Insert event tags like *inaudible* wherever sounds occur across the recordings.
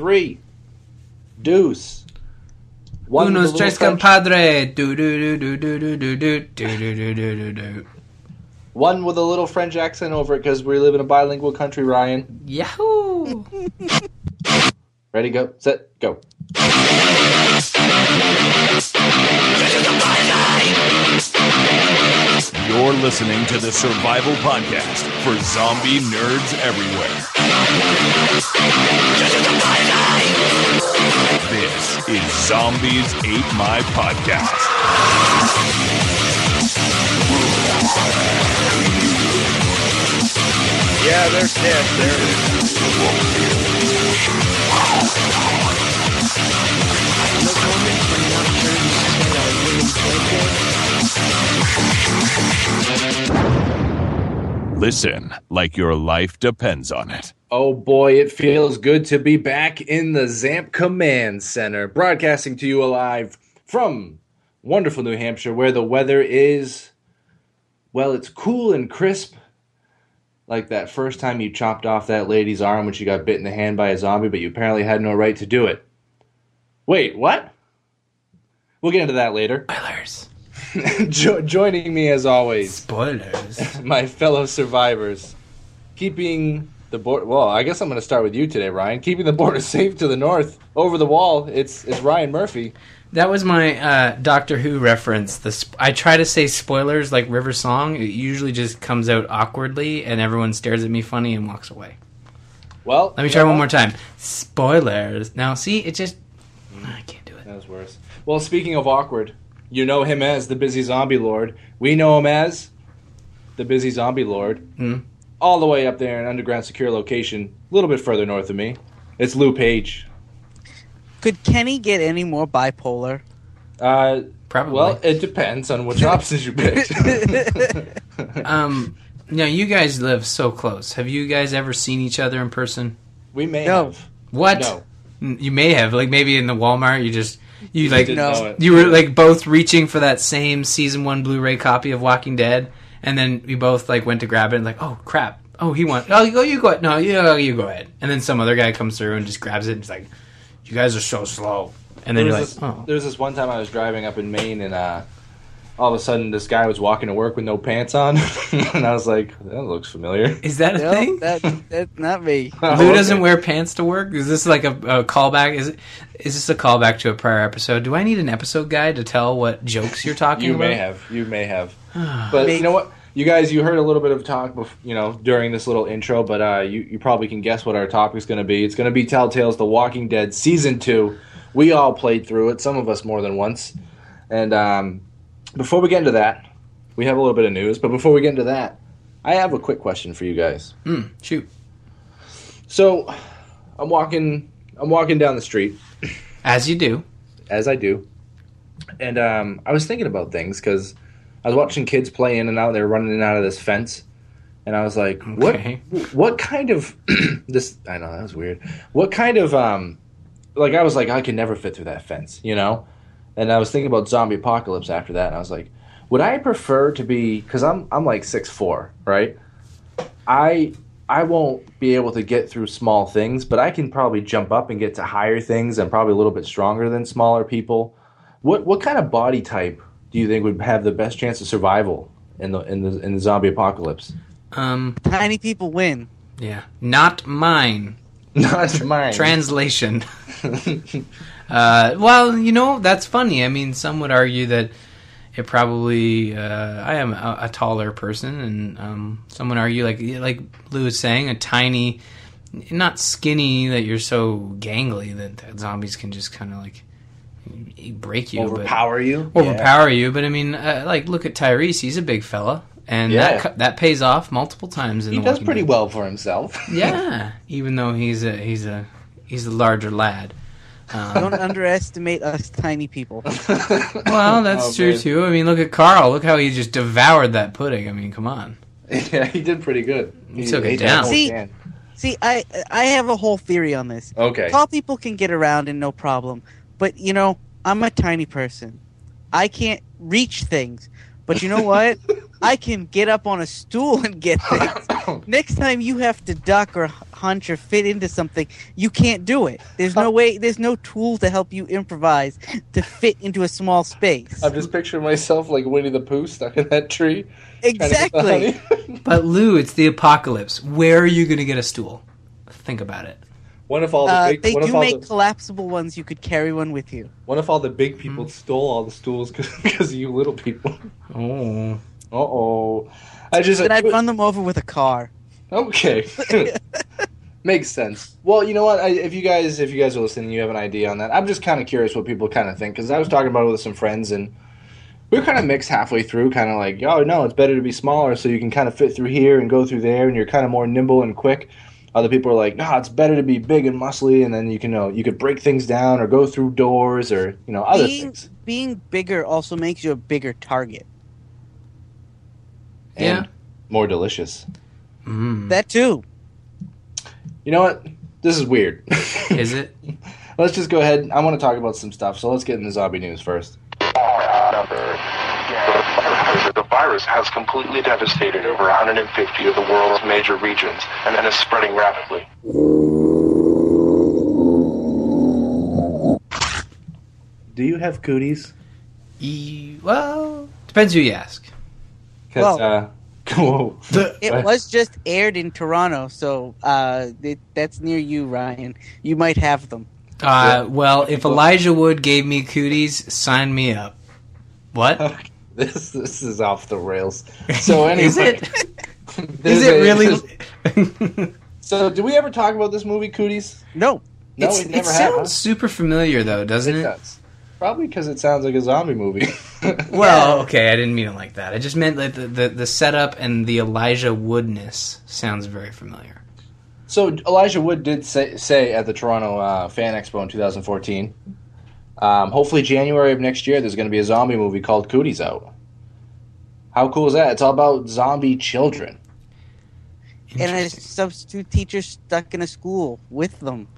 three, deuce. One with Unos tres French- compadre. Do do do do do do do do do do do do do. One with a little French accent over it because we live in a bilingual country, Ryan. Yahoo! Ready, go, set, go. You're listening to the Survival Podcast for zombie nerds everywhere. This is Zombies Ate My Podcast. Yeah, they're dead. There it is. Listen like your life depends on it. Oh boy, it feels good to be back in the ZAMP Command Center, broadcasting to you alive from wonderful New Hampshire, where the weather is, well, it's cool and crisp. Like that first time you chopped off that lady's arm when she got bit in the hand by a zombie, but you apparently had no right to do it. Wait, what? We'll get into that later. Spoilers. *laughs* Jo- joining me as always, Spoilers. *laughs* my fellow survivors, keeping the border. Well, I guess I'm going to start with you today, Ryan. Keeping the border *laughs* safe to the north, over the wall. It's it's Ryan Murphy. That was my uh, Doctor Who reference. The sp- I try to say spoilers like River Song. It usually just comes out awkwardly, and everyone stares at me funny and walks away. Well, Let me try one more time. Spoilers. Now, see, it just I can't do it. That was worse. Well, speaking of awkward, you know him as the busy zombie lord. We know him as the busy zombie lord. Hmm. All the way up there in an underground secure location, a little bit further north of me. It's Lou Page. Could Kenny get any more bipolar? Uh, Probably. well, it depends on which *laughs* options you pick. *laughs* um, now you guys live so close. Have you guys ever seen each other in person? we may No. have. What? No. You may have. Like maybe in the Walmart, you just you like No. know you were like both reaching for that same season one Blu-ray copy of Walking Dead, and then we both like went to grab it and like, oh crap, oh he wants, oh you go, you go, no, you go, you go ahead, and then some other guy comes through and just grabs it and is like, you guys are so slow, and then There you're like, this, oh, there was this one time I was driving up in Maine and uh, all of a sudden this guy was walking to work with no pants on. *laughs* and I was like, that looks familiar. is that a No, thing? that, that's not me. *laughs* Oh, Lou okay. doesn't wear pants to work. Is this like a, a callback? Is it, is this a callback to a prior episode? Do I need an episode guide to tell what jokes you're talking You about? You may have. You may have. *sighs* But Maybe. you know what? You guys, you heard a little bit of talk, bef- you know, during this little intro. But uh, you, you probably can guess what our topic's going to be. It's going to be Telltale's The Walking Dead season two. We all played through it. Some of us more than once. And um, before we get into that, we have a little bit of news. But before we get into that, I have a quick question for you guys. Hmm, shoot, So, I'm walking. I'm walking down the street as you do. as I do. And um, I was thinking about things because I was watching kids play in and out. They were running in and out of this fence, and I was like, Okay. "What? What kind of *clears throat* this?" I know that was weird. What kind of um, like I was like, I could never fit through that fence, you know. And I was thinking about zombie apocalypse after that, and I was like, would I prefer to be? Because I'm I'm like six four, right? I I won't be able to get through small things, but I can probably jump up and get to higher things. and probably a little bit stronger than smaller people. What what kind of body type do you think would have the best chance of survival in the in the in the zombie apocalypse? Um, Tiny people win. yeah, not mine. *laughs* Not mine. Translation. *laughs* uh, well, you know that's funny. I mean, some would argue that it probably. Uh, I am a, a taller person, and um, some would argue, like like Lou was saying, a tiny, not skinny that you're so gangly that, that zombies can just kind of like break you, but- overpower you. overpower you. But I mean, uh, like look at Tyrese; he's a big fella, and Yeah. that that pays off multiple times. In He The does pretty Dead. well for himself. *laughs* Yeah, even though he's a he's a he's a larger lad. Um, Don't underestimate us tiny people. *laughs* well, that's Oh, true man. too. I mean, look at Carl. Look how he just devoured that pudding. I mean, come on. *laughs* yeah, he did pretty good. He took it down. See- See, I I have a whole theory on this. Okay. Tall people can get around and no problem, but you know, I'm a tiny person. I can't reach things. But you know what? *laughs* I can get up on a stool and get things. *coughs* Next time you have to duck or hunch or fit into something, you can't do it. There's no way. There's no tool to help you improvise to fit into a small space. I'm just picturing myself like Winnie the Pooh stuck in that tree. trying to get the Exactly. *laughs* *laughs* But Lou, it's the apocalypse. Where are you going to get a stool? Think about it. what if all the Uh, big? they what if do all make the, collapsible ones. You could carry one with you. what if all the big people stole all the stools because of *laughs* you little people? Oh. Uh oh. I just Then I'd run them over with a car. Okay. *laughs* Makes sense. Well, you know what? I, if you guys, if you guys are listening, you have an idea on that. I'm just kind of curious what people kind of think because I was talking about it with some friends and we were kind of mixed halfway through. Kind of like, oh no, it's better to be smaller so you can kind of fit through here and go through there, and you're kind of more nimble and quick. Other people are like, no, it's better to be big and muscly, and then you can, you know, you could break things down or go through doors or you know other being, things. being bigger also makes you a bigger target. And Yeah. more delicious. Mm. That too. You know what? This is weird. Is it? *laughs* let's just go ahead. I want to talk about some stuff, so let's get into zombie news first. The virus has completely devastated over 150 of the world's major regions and then is spreading rapidly. Do you have cooties? E- well, depends who you ask. Because Well- uh, *laughs* whoa. *laughs* It was just aired in Toronto, so uh, it, that's near you, Ryan. You might have them. Uh, well, if Elijah Wood gave me cooties, sign me up. What? *laughs* this this is off the rails. So anyway, Is it? there's Is it really? So do we ever talk about this movie, Cooties? No, No, It's- we never it have. sounds super familiar, though, doesn't It it? does. Probably because it sounds like a zombie movie. *laughs* Well, okay, I didn't mean it like that. I just meant that the, the, the setup and the Elijah Woodness sounds very familiar. So Elijah Wood did say, say at the Toronto uh, Fan Expo in 2014, um, hopefully January of next year, there's going to be a zombie movie called Cooties out. How cool is that? It's all about zombie children. and a substitute teacher stuck in a school with them.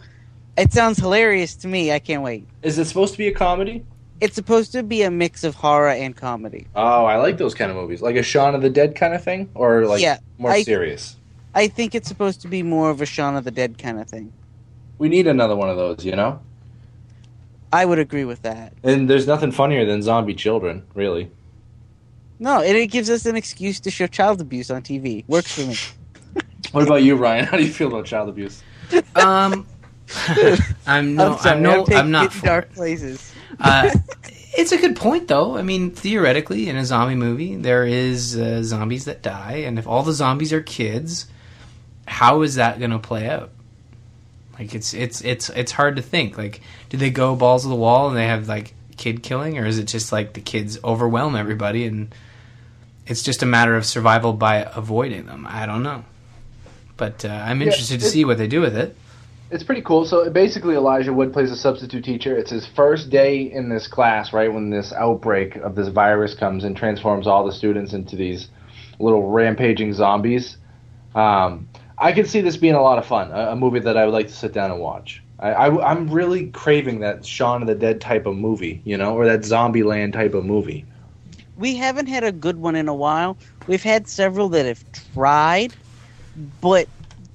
It sounds hilarious to me. I can't wait. Is it supposed to be a comedy? It's supposed to be a mix of horror and comedy. Oh, I like those kind of movies, like a Shaun of the Dead kind of thing, or like Yeah, more I- serious. I think it's supposed to be more of a Shaun of the Dead kind of thing. We need another one of those, you know. I would agree with that. And there's nothing funnier than zombie children, really. No, and it gives us an excuse to show child abuse on TV. Works for me. *laughs* What about you, Ryan? *laughs* How do you feel about child abuse? Um, *laughs* I'm no, I'm, sorry, I'm no, taking I'm not in for dark it. places. Uh, it's a good point, though. I mean, theoretically, in a zombie movie, there is uh, zombies that die, and if all the zombies are kids, how is that going to play out? Like, it's it's it's it's hard to think. Like, do they go balls to the wall and they have like kid killing, or is it just like the kids overwhelm everybody and it's just a matter of survival by avoiding them? I don't know, but uh, I'm interested to see what they do with it. It's pretty cool. So basically, Elijah Wood plays a substitute teacher. It's his first day in this class, right when this outbreak of this virus comes and transforms all the students into these little rampaging zombies. Um, I could see this being a lot of fun, a, a movie that I would like to sit down and watch. I, am really craving that Shaun of the Dead type of movie, you know, or that Zombieland type of movie. We haven't had a good one in a while. We've had several that have tried, but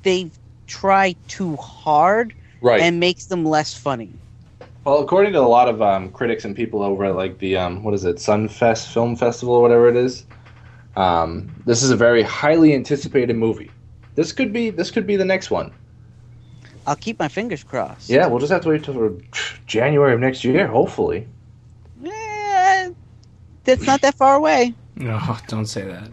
they've tried too hard Right. and makes them less funny. Well, according to a lot of um, critics and people over at like the um, what is it, Sunfest Film Festival or whatever it is, um, this is a very highly anticipated movie. This could be this could be the next one. I'll keep my fingers crossed. Yeah, we'll just have to wait till January of next year, hopefully. Yeah, that's not that far away. *laughs* No, don't say that.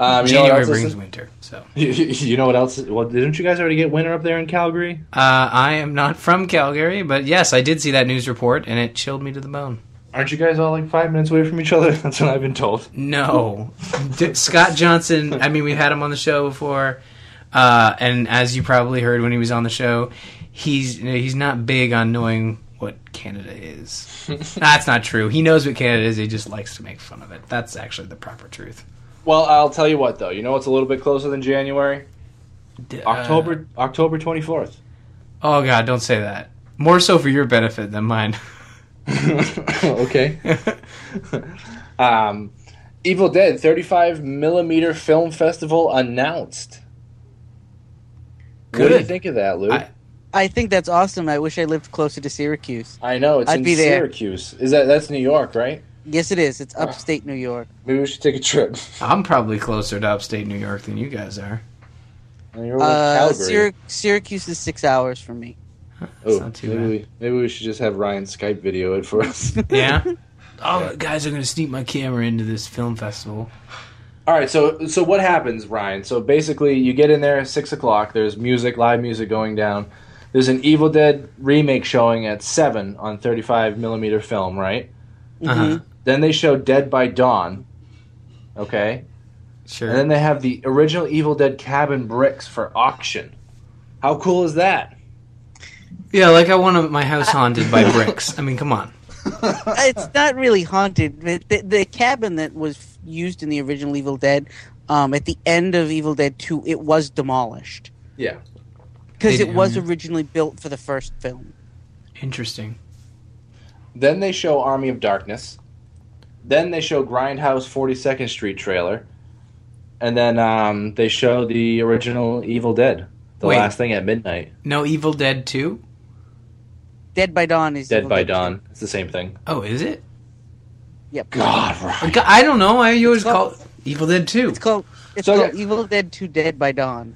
Um, you, know January brings is- winter, so. *laughs* you, you know what else? Well, didn't you guys already get winter up there in Calgary? Uh, I am not from Calgary, but yes, I did see that news report, and it chilled me to the bone. Aren't you guys all like five minutes away from each other? *laughs* That's what I've been told. No, D- Scott Johnson. I mean, we've had him on the show before, uh, and as you probably heard when he was on the show, he's he's not big on knowing what Canada is. *laughs* That's not true. He knows what Canada is. He just likes to make fun of it. That's actually the proper truth. Well, I'll tell you what though. You know what's a little bit closer than January? D- uh, October October twenty fourth. oh God, don't say that. More so for your benefit than mine. *laughs* okay. *laughs* um, Evil Dead 35 millimeter film festival announced. What do you think of that, Lou? I- I, I think that's awesome. I wish I lived closer to Syracuse. I know it's I'd in be. Syracuse. Is that that's New York, right? Yes, it is. It's upstate New York. Maybe we should take a trip. *laughs* I'm probably closer to upstate New York than you guys are. And Uh, Syrac- Syracuse is six hours from me. oh, not too maybe bad. we maybe we should just have Ryan Skype video it for us. *laughs* Yeah. *laughs* Oh, guys are gonna sneak my camera into this film festival. All right, so so what happens, Ryan? So basically, you get in there at six o'clock. There's music, live music going down. There's an Evil Dead remake showing at seven on 35 millimeter film, right? Uh-huh. Then they show Dead by Dawn. Okay, Sure. and then they have the original Evil Dead cabin bricks for auction. How cool is that? yeah, like I want my house haunted by bricks. I mean, come on. *laughs* it's not really haunted. The, the, the cabin that was used in the original Evil Dead, um, at the end of Evil Dead Two, it was demolished Yeah. because it was originally built for the first film. Interesting. Then they show Army of Darkness. Then they show Grindhouse 42nd Street trailer. And then um, they show the original Evil Dead, the Wait. last thing at midnight. No Evil Dead 2? Dead by Dawn is Dead Evil by Dead Dawn. It's the same thing. Oh, is it? Yep. God, right. I don't know. I always It's call Evil Dead 2. It's called it's So called Evil Dead Two: Dead by Dawn.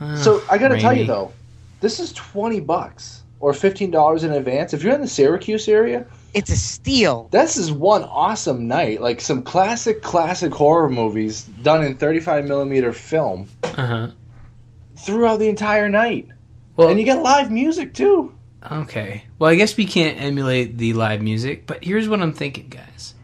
Ah, So I gotta tell you though, this is 20 bucks or $15 in advance. If you're in the Syracuse area, It's a steal. this is one awesome night. Like some classic, classic horror movies done in 35 millimeter film Uh-huh. throughout the entire night. Well, And you get live music too. okay. Well, I guess we can't emulate the live music, but here's what I'm thinking, guys.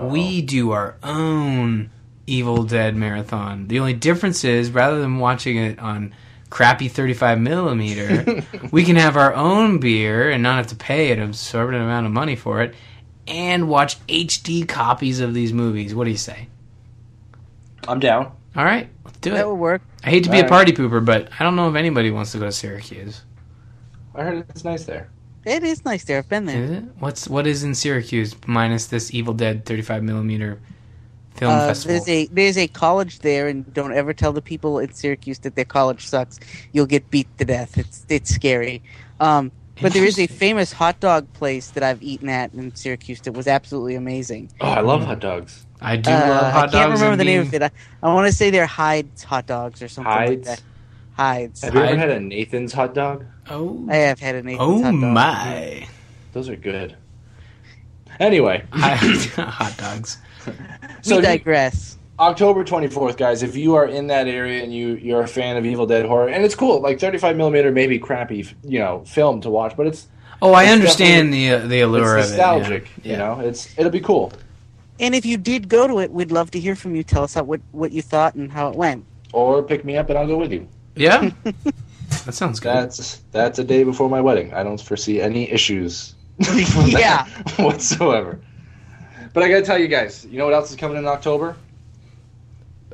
We do our own Evil Dead marathon. The only difference is, rather than watching it on crappy 35 millimeter, we can have our own beer and not have to pay an absorbent amount of money for it, and watch HD copies of these movies. What do you say? I'm down. All right, let's do it. That it. would work. I hate to be All a right. party pooper, but I don't know if anybody wants to go to Syracuse. I heard it's nice there. It is nice there. I've been there. Is it? What's what is in Syracuse minus this Evil Dead 35 millimeter film Uh, festival? there's a there's a college there, and don't ever tell the people in Syracuse that their college sucks. You'll get beat to death. It's it's scary. Um, but there is a famous hot dog place that I've eaten at in Syracuse that was absolutely amazing. Oh, I love hot dogs. I do Uh, love hot dogs. I can't dogs. remember and the name of it. I, I want to say they're Heid's hot dogs or something like that. Heid's. Have you ever had a Nathan's hot dog? Oh, I have had an Nathan's oh hot dog. my! Those are good. Anyway, *laughs* *laughs* hot dogs. *laughs* We so you- digress. October 24th, guys. If you are in that area and you you're a fan of Evil Dead horror, and it's cool, like 35 millimeter, maybe crappy, you know, film to watch, but it's Oh, I It's understand the uh, the allure it's of it. yeah. nostalgic. Yeah. You know, it's it'll be cool. And if you did go to it, we'd love to hear from you. Tell us how, what what you thought and how it went. Or pick me up and I'll go with you. Yeah, *laughs* that sounds good. That's that's a day before my wedding. I don't foresee any issues. *laughs* Yeah. whatsoever. But I gotta tell you guys, you know what else is coming in October?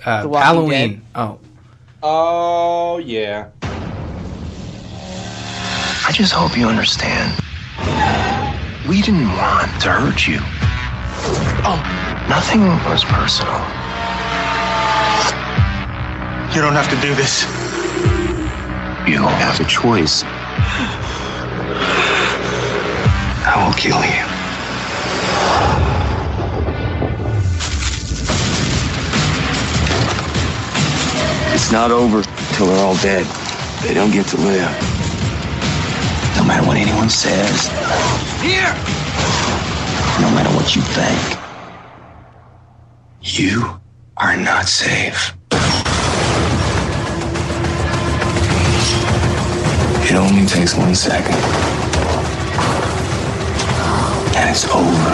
uh, The Walking Halloween. Oh, Oh yeah. I just hope you understand. We didn't want to hurt you. Oh, nothing was personal. You don't have to do this. You have a choice. I will kill you. It's not over till they're all dead. They don't get to live. No matter what anyone says. Here! No matter what you think. You are not safe. It only takes one second. And it's over.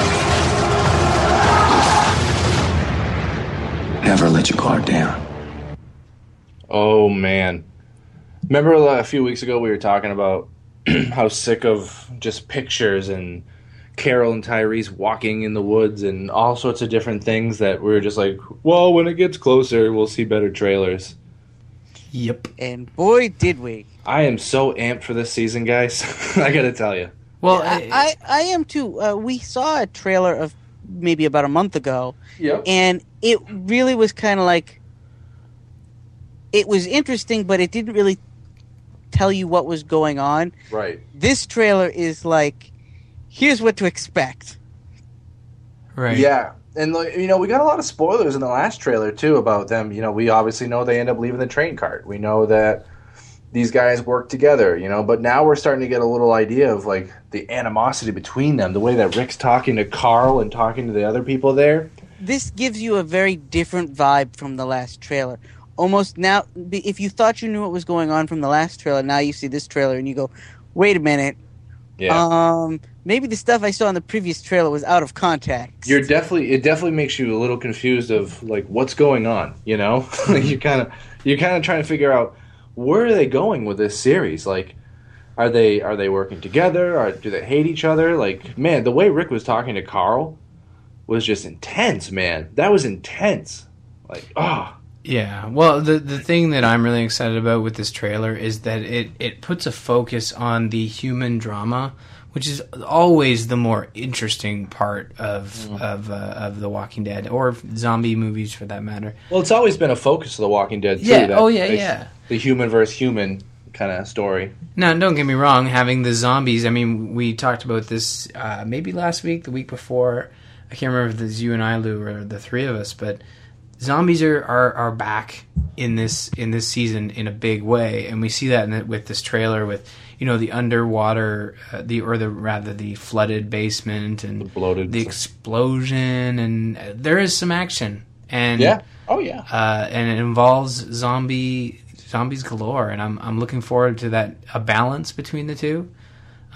Never let your guard down. Oh man. Remember a few weeks ago we were talking about *clears throat* how sick of just pictures and Carol and Tyrese walking in the woods and all sorts of different things that we were just like, well, when it gets closer, we'll see better trailers. yep. And boy, did we! I am so amped for this season, guys. *laughs* I gotta tell you. Well, I, I, I am too. Uh, we saw a trailer of maybe about a month ago, Yep. and it really was kind of like it was interesting, but it didn't really tell you what was going on. Right. This trailer is like, here's what to expect. Right. Yeah. And like, you know, we got a lot of spoilers in the last trailer too about them. You know, we obviously know they end up leaving the train cart. We know that these guys work together, you know, but now we're starting to get a little idea of like the animosity between them, the way that Rick's talking to Carl and talking to the other people there. This gives you a very different vibe from the last trailer. Almost now, if you thought you knew what was going on from the last trailer, now you see this trailer and you go, "Wait a minute, um, maybe the stuff I saw in the previous trailer was out of context." You're definitely it definitely makes you a little confused of like what's going on, you know? *laughs* you kind of you're kind of trying to figure out where are they going with this series? Like are they are they working together or do they hate each other? Like man, the way Rick was talking to Carl was just intense, man. That was intense. Like, oh, Yeah. Well, the the thing that I'm really excited about with this trailer is that it it puts a focus on the human drama, which is always the more interesting part of of uh, of The Walking Dead or zombie movies for that matter. well, it's always been a focus of The Walking Dead too. Yeah, oh, yeah, yeah. The human versus human kind of story. Now, don't get me wrong, having the zombies. I mean, we talked about this uh, maybe last week, the week before. I can't remember if it was you and I, Lou, or the three of us, but zombies are, are, are back in this in this season in a big way, and we see that in the, with this trailer with you know the underwater, uh, the or the rather the flooded basement and The bloated- the explosion, and uh, there is some action, and Yeah. Oh yeah. uh, and it involves zombie zombies galore, and I'm I'm looking forward to that a balance between the two.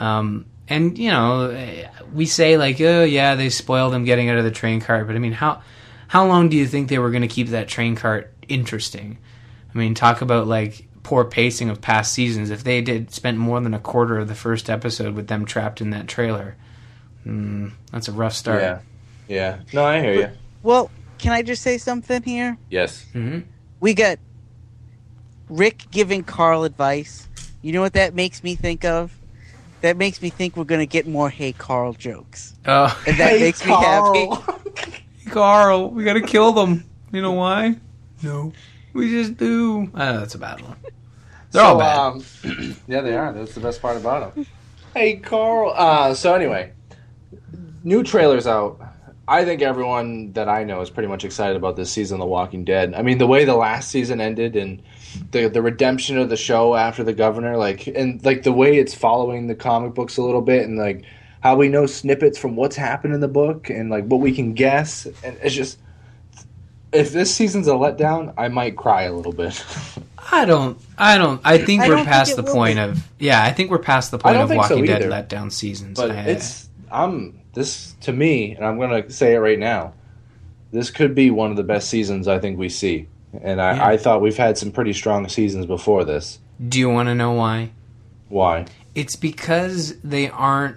Um, and you know, eh, we say like, oh yeah, they spoiled them getting out of the train car, but I mean, how how long do you think they were going to keep that train cart interesting? I mean, talk about like poor pacing of past seasons. If they did spent more than a quarter of the first episode with them trapped in that trailer, mm, that's a rough start. Yeah. Yeah. No, I hear you. Well, can I just say something here? Yes. hmm We got Rick giving Carl advice. You know what that makes me think of? That makes me think we're going to get more "Hey Carl" jokes, Oh, and that makes me happy. *laughs* Carl, we gotta kill them. You know why? No. We just do. Oh, that's a bad one. They're all bad. Um, *clears throat* yeah, they are. That's the best part about them. Hey, Carl. Uh, so anyway, new trailers out. I think everyone that I know is pretty much excited about this season of The Walking Dead. I mean, the way the last season ended and the the redemption of the show after the governor, like and like the way it's following the comic books a little bit, and like how we know snippets from what's happened in the book and like what we can guess, and it's just. If this season's a letdown, I might cry a little bit. *laughs* I don't. I don't. I think I we're don't past think the point be. of. Yeah, I think we're past the point of think so Walking Dead letdown seasons. But I- it's I'm this to me, and I'm gonna say it right now. This could be one of the best seasons I think we see, and I, Yeah. I thought we've had some pretty strong seasons before this. Do you want to know why? Why? It's because they aren't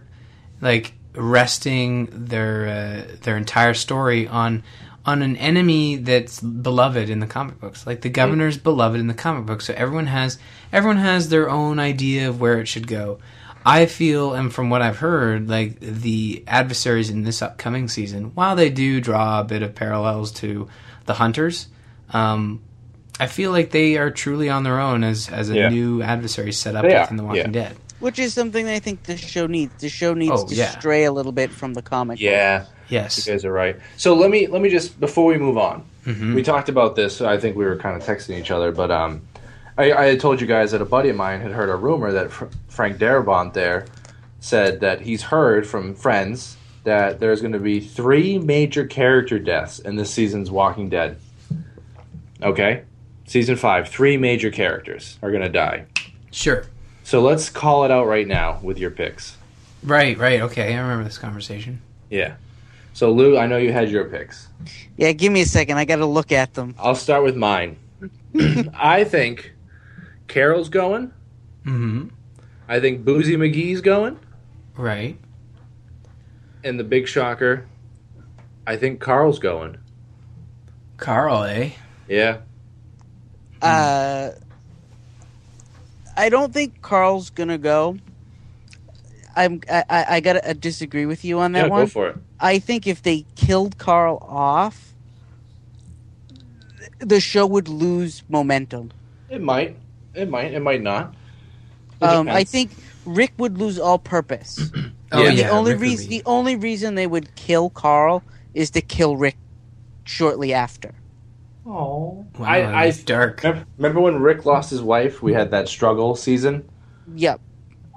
like resting their uh, their entire story on on an enemy that's beloved in the comic books. Like the governor's beloved in the comic books, so everyone has everyone has their own idea of where it should go. I feel, and from what I've heard, like the adversaries in this upcoming season, while they do draw a bit of parallels to the hunters, um, I feel like they are truly on their own as as a Yeah. new adversary set up They are, within The Walking yeah. Dead. Which is something that I think the show needs. The show needs Oh, to yeah. stray a little bit from the comic. Yeah, Yes. you guys are right. So let me let me just before we move on, Mhm. we talked about this. I think we were kind of texting each other, but um, I, I had told you guys that a buddy of mine had heard a rumor that Fr- Frank Darabont there said that he's heard from friends that there's going to be three major character deaths in this season's Walking Dead. Okay, season five, three major characters are going to die. Sure. So let's call it out right now with your picks. Right, right. Okay, I remember this conversation. Yeah. So Lou, I know you had your picks. Yeah, give me a second. I got to look at them. I'll start with mine. *laughs* I think Carol's going. Mm-hmm. I think Boozy McGee's going. Right. And the big shocker, I think Carl's going. Carl, eh? Yeah. Uh, I don't think Carl's gonna go. I'm I, I I gotta uh, disagree with you on that yeah, one. go for it. I think if they killed Carl off, the show would lose momentum. It might. It might. It might not. It Um, I think Rick would lose all purpose. *clears throat* Oh, Yeah. the yeah, only reason be- the only reason they would kill Carl is to kill Rick shortly after. Oh, Wow, I, I that's dark. remember, remember when Rick lost his wife? We had that struggle season. Yep.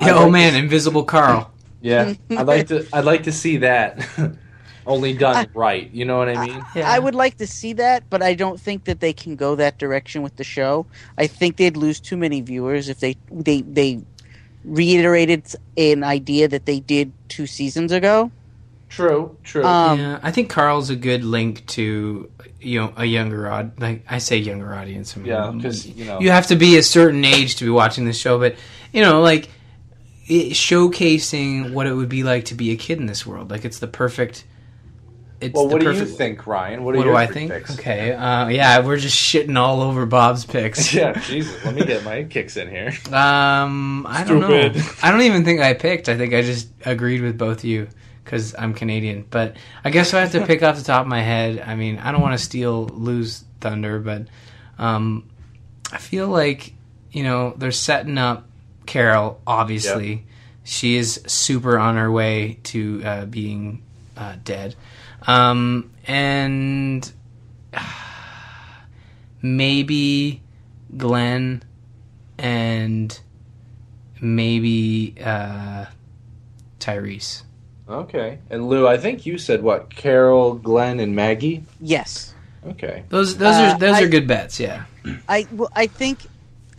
I'd oh like man, s- Invisible Carl. Yeah, *laughs* I'd like to. I'd like to see that, *laughs* only done right. You know what I mean? Yeah. I would like to see that, but I don't think that they can go that direction with the show. I think they'd lose too many viewers if they they they reiterated an idea that they did two seasons ago. True. True. Um, yeah, I think Carl's a good link to you know a younger odd like I say younger audience. I mean, yeah, because you know. you have to be a certain age to be watching this show, but you know, like it, showcasing what it would be like to be a kid in this world. Like it's the perfect. It's well, the what do you think, Ryan? What, are What do your I think? Picks? Okay, uh, yeah, we're just shitting all over Bob's picks. *laughs* Yeah, Jesus. Let me get my kicks in here. Um, I don't know. I don't even think I picked. I think I just agreed with both of you because I'm Canadian. But I guess I have to pick off the top of my head. I mean, I don't want to steal lose thunder, but um, I feel like you know they're setting up Carol. Obviously, she is super on her way to uh, being uh, dead, um, and *sighs* maybe Glenn and maybe uh, Tyrese. Okay. And Lou, I think you said what? Carol, Glenn, and Maggie. Yes, Okay. Those those Uh, are those I- are good bets. Yeah. I well, I think,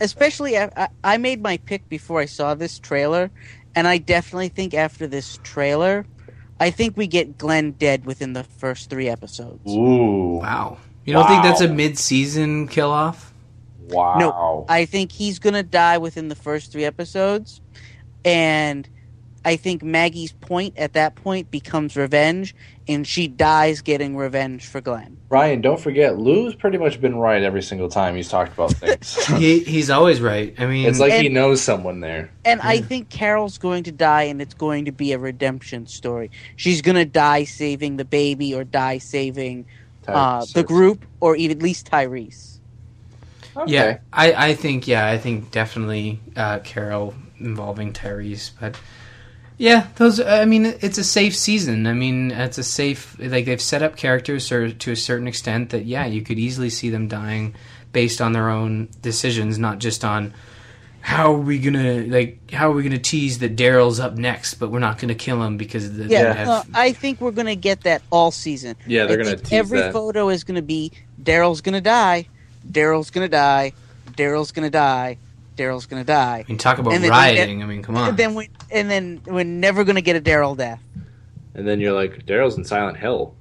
especially I, I, I made my pick before I saw this trailer, and I definitely think after this trailer, I think we get Glenn dead within the first three episodes. Ooh. Wow. You don't think that's a Wow. mid-season kill off? Wow. No, I think he's gonna die within the first three episodes, and I think Maggie's point at that point becomes revenge, and she dies getting revenge for Glenn. Ryan, don't forget, Lou's pretty much been right every single time he's talked about things. *laughs* *laughs* he he's always right. I mean, it's like he knows someone there. And I think Carol's going to die, and it's going to be a redemption story. She's gonna die saving the baby, or die saving uh, the group, or even at least Tyrese. Okay. yeah, I I think yeah, I think definitely uh, Carol involving Tyrese, but. Yeah, those. I mean, it's a safe season. I mean, it's a safe. Like they've set up characters to, to a certain extent that yeah, you could easily see them dying based on their own decisions, not just on how are we gonna like how are we gonna tease that Daryl's up next, but we're not gonna kill him because the, Yeah, have- uh, I think we're gonna get that all season. Yeah, they're I gonna think tease every that. photo is gonna be Daryl's gonna die, Daryl's gonna die, Daryl's gonna die, Daryl's gonna die. I mean, talk about And then- rioting. I mean, come on. And then we and then we're never gonna get a Daryl death. And then you're like, Daryl's in Silent Hill.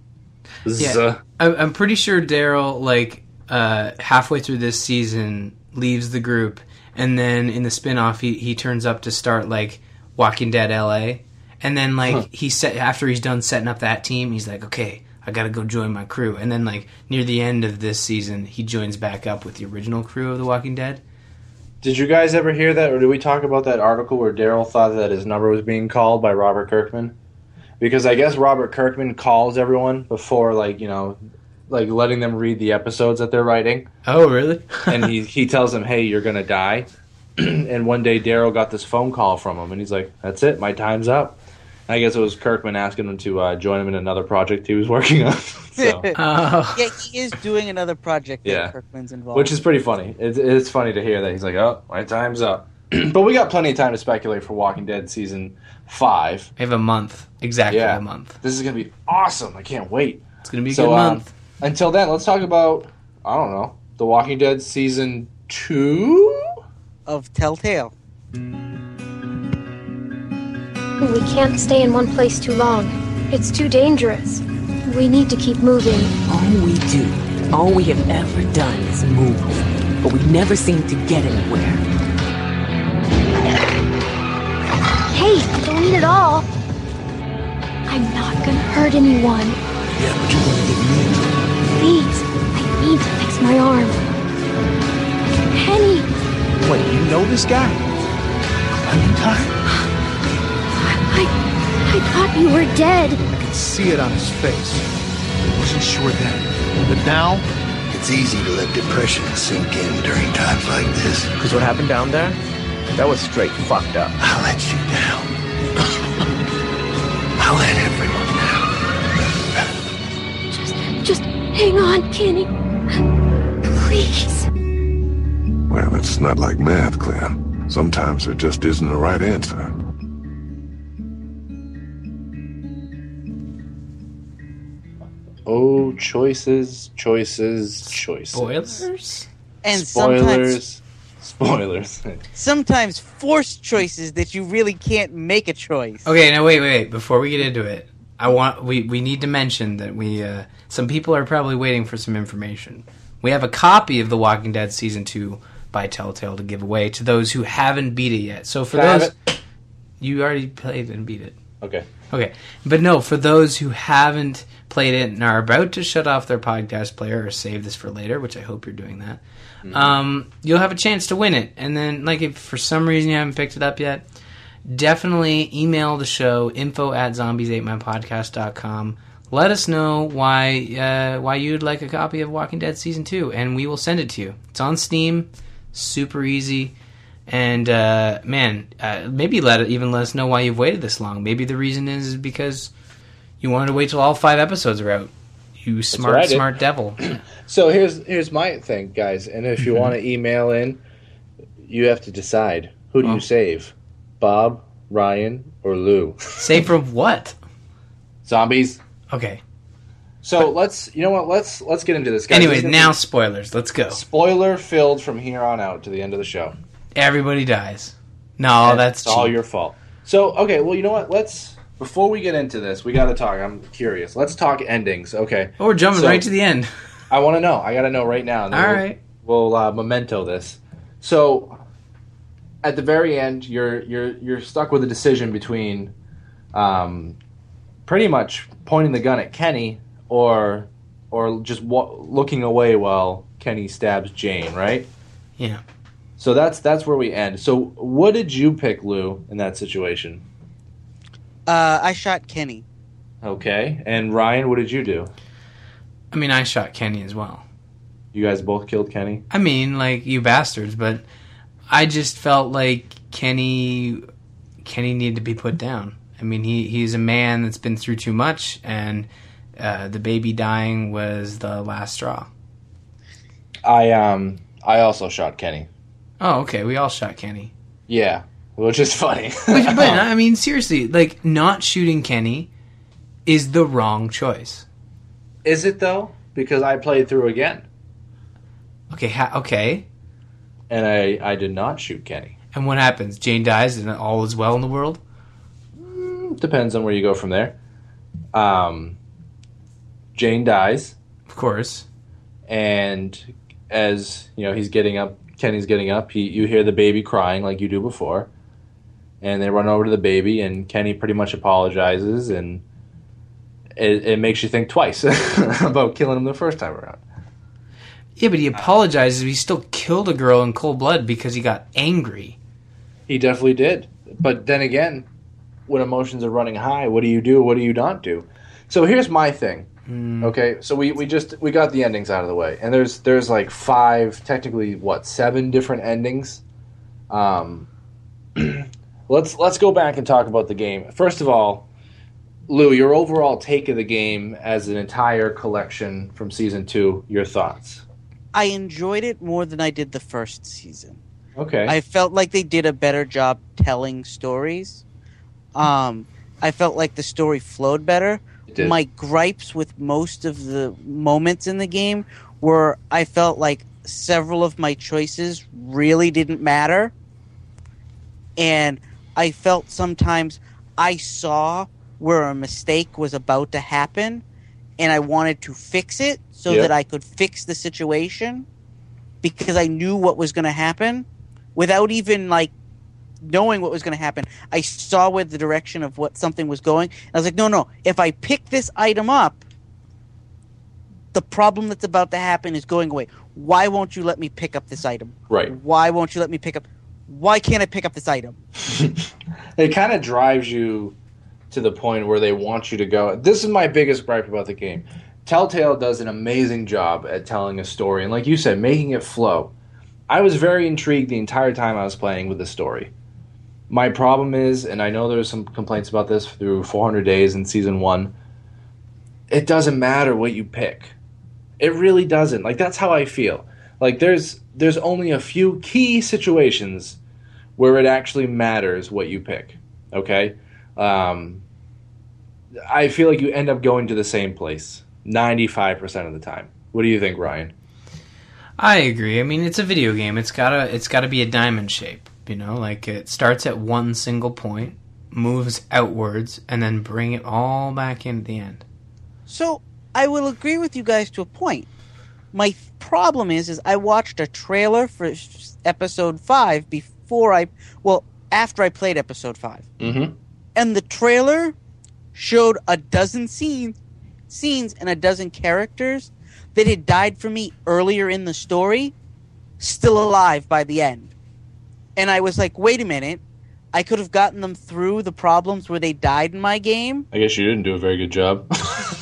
Yeah. I'm, I'm pretty sure Daryl, like uh, halfway through this season, leaves the group, and then in the spinoff, he he turns up to start like Walking Dead L.A. And then like he set after he's done setting up that team, he's like, okay, I gotta go join my crew. And then like near the end of this season, he joins back up with the original crew of The Walking Dead. Did you guys ever hear that, or did we talk about that article where Daryl thought that his number was being called by Robert Kirkman? Because I guess Robert Kirkman calls everyone before, like you know, like letting them read the episodes that they're writing, Oh, really? *laughs* and he he tells them, "Hey, you're gonna die." *clears throat* and one day Daryl got this phone call from him, and he's like, "That's it, my time's up." I guess it was Kirkman asking him to uh, join him in another project he was working on, *laughs* so, *laughs* Oh. yeah, he is doing another project that Yeah. Kirkman's involved. which is pretty funny. It's, it's funny to hear that he's like, "Oh, my time's up." *clears throat* but we got plenty of time to speculate for Walking Dead season five. We have a month, exactly Yeah. a month. This is gonna be awesome. I can't wait. It's gonna be a So, good um, month. Until then, let's talk about I don't know The Walking Dead season two. of Telltale. We can't stay in one place too long. It's too dangerous. We need to keep moving. All we do, all we have ever done is move, but we never seem to get anywhere. Hey, don't eat it all. I'm not gonna hurt anyone. Yeah, but you're gonna get me in. Please, I need to fix my arm. Penny, Wait, you know this guy? Are *gasps* you tired? I thought you were dead. I could see it on his face. I wasn't sure then. But now, It's easy to let depression sink in during times like this. Because what happened down there, that was straight fucked up. I'll let you down. I'll let everyone down. Just. Just hang on, Kenny. Please. Well, it's not like math, Clem. Sometimes there just isn't a right answer. Oh, choices, choices, choices. Spoilers? And sometimes Spoilers. Spoilers. *laughs* sometimes forced choices that you really can't make a choice. Okay, now wait, wait, wait. Before we get into it, I want we we need to mention that we uh, some people are probably waiting for some information. We have a copy of The Walking Dead season two by Telltale to give away to those who haven't beat it yet. So for Can I have those, you already played and beat it. Okay. Okay, but no, for those who haven't played it and are about to shut off their podcast player or save this for later, which I hope you're doing that, um, you'll have a chance to win it. And then, like, if for some reason you haven't picked it up yet, definitely email the show info at zombiesatemypodcast.com. Let us know why uh, why you'd like a copy of Walking Dead season two, and we will send it to you. It's on Steam, super easy. And uh, man, uh, maybe let it even let us know why you've waited this long. Maybe the reason is because you wanted to wait till all five episodes are out. You smart, what I did. smart devil. *clears throat* So here's here's my thing, guys. And if you Mhm. want to email in, you have to decide who do Oh. you save, Bob, Ryan, or Lou? Save from what? Zombies. Okay. So let's you know what let's let's get into this. Guys. Anyway, This is gonna now spoilers. Let's go. spoiler filled from here on out to the end of the show. Everybody dies. No, And that's it's all your fault. So okay, well you know what? Let's before we get into this, we got to talk. I'm curious. Let's talk endings. Okay. Oh, we're jumping So- right to the end. I want to know. I got to know right now. All we'll- right. We'll uh, memento this. So, at the very end, you're you're you're stuck with a decision between, um, pretty much pointing the gun at Kenny or or just wa- looking away while Kenny stabs Jane. Right. Yeah. So that's that's where we end. So, what did you pick, Lou, in that situation? Uh, I shot Kenny. Okay. And Ryan, what did you do? I mean, I shot Kenny as well. You guys both killed Kenny. I mean, like you bastards, but I just felt like Kenny Kenny needed to be put down. I mean, he he's a man that's been through too much, and uh, the baby dying was the last straw. I um I also shot Kenny. Oh, okay, we all shot Kenny. Yeah, which is funny. *laughs* Which, but *laughs* I mean, seriously, like not shooting Kenny is the wrong choice. Is it though? Because I played through again, Okay, ha- okay. and I I did not shoot Kenny. And what happens? Jane dies, and all is well in the world. Depends on where you go from there. Um, Jane dies, Of course. and as you know, he's getting up. Kenny's getting up. He you hear the baby crying like you do before, and they run over to the baby, and Kenny pretty much apologizes, and it, it makes you think twice *laughs* about killing him the first time around. Yeah, but he apologizes. But he still killed a girl in cold blood because he got angry. He definitely did. But then again, when emotions are running high, what do you do? What do you not do? So here's my thing. Okay, so we, we just we got the endings out of the way, and there's there's like five, technically what seven different endings. Um, *clears throat* let's let's go back and talk about the game. First of all, Lou, your overall take of the game as an entire collection from season two. Your thoughts? I enjoyed it more than I did the first season. Okay. I felt like they did a better job telling stories. Um, I felt like the story flowed better. Did. My gripes with most of the moments in the game were I felt like several of my choices really didn't matter. And I felt sometimes I saw where a mistake was about to happen and I wanted to fix it so Yeah. that I could fix the situation because I knew what was going to happen without even like knowing what was going to happen. I saw where the direction of what something was going. I was like, no, no. If I pick this item up, the problem that's about to happen is going away. Why won't you let me pick up this item? Right. Why won't you let me pick up? Why can't I pick up this item? *laughs* it kind of drives you to the point where they want you to go. This is my biggest gripe about the game. Telltale does an amazing job at telling a story, and like you said, making it flow. I was very intrigued the entire time I was playing with the story. My problem is, and I know there's some complaints about this through 400 days in season one. It doesn't matter what you pick. It really doesn't. Like that's how I feel. Like there's there's only a few key situations where it actually matters what you pick. Okay, um, I feel like you end up going to the same place 95% of the time. What do you think, Ryan? I agree. I mean, it's a video game. It's gotta it's gotta be a diamond shape. You know, like it starts at one single point, moves outwards, and then bring it all back in at the end. So I will agree with you guys to a point. My th- problem is, is I watched a trailer for s- episode five before I, well, after I played episode five, Mm-hmm. and the trailer showed a dozen scenes, scenes and a dozen characters that had died for me earlier in the story, still alive by the end. And I was like, wait a minute. I could have gotten them through the problems where they died in my game. I guess you didn't do a very good job.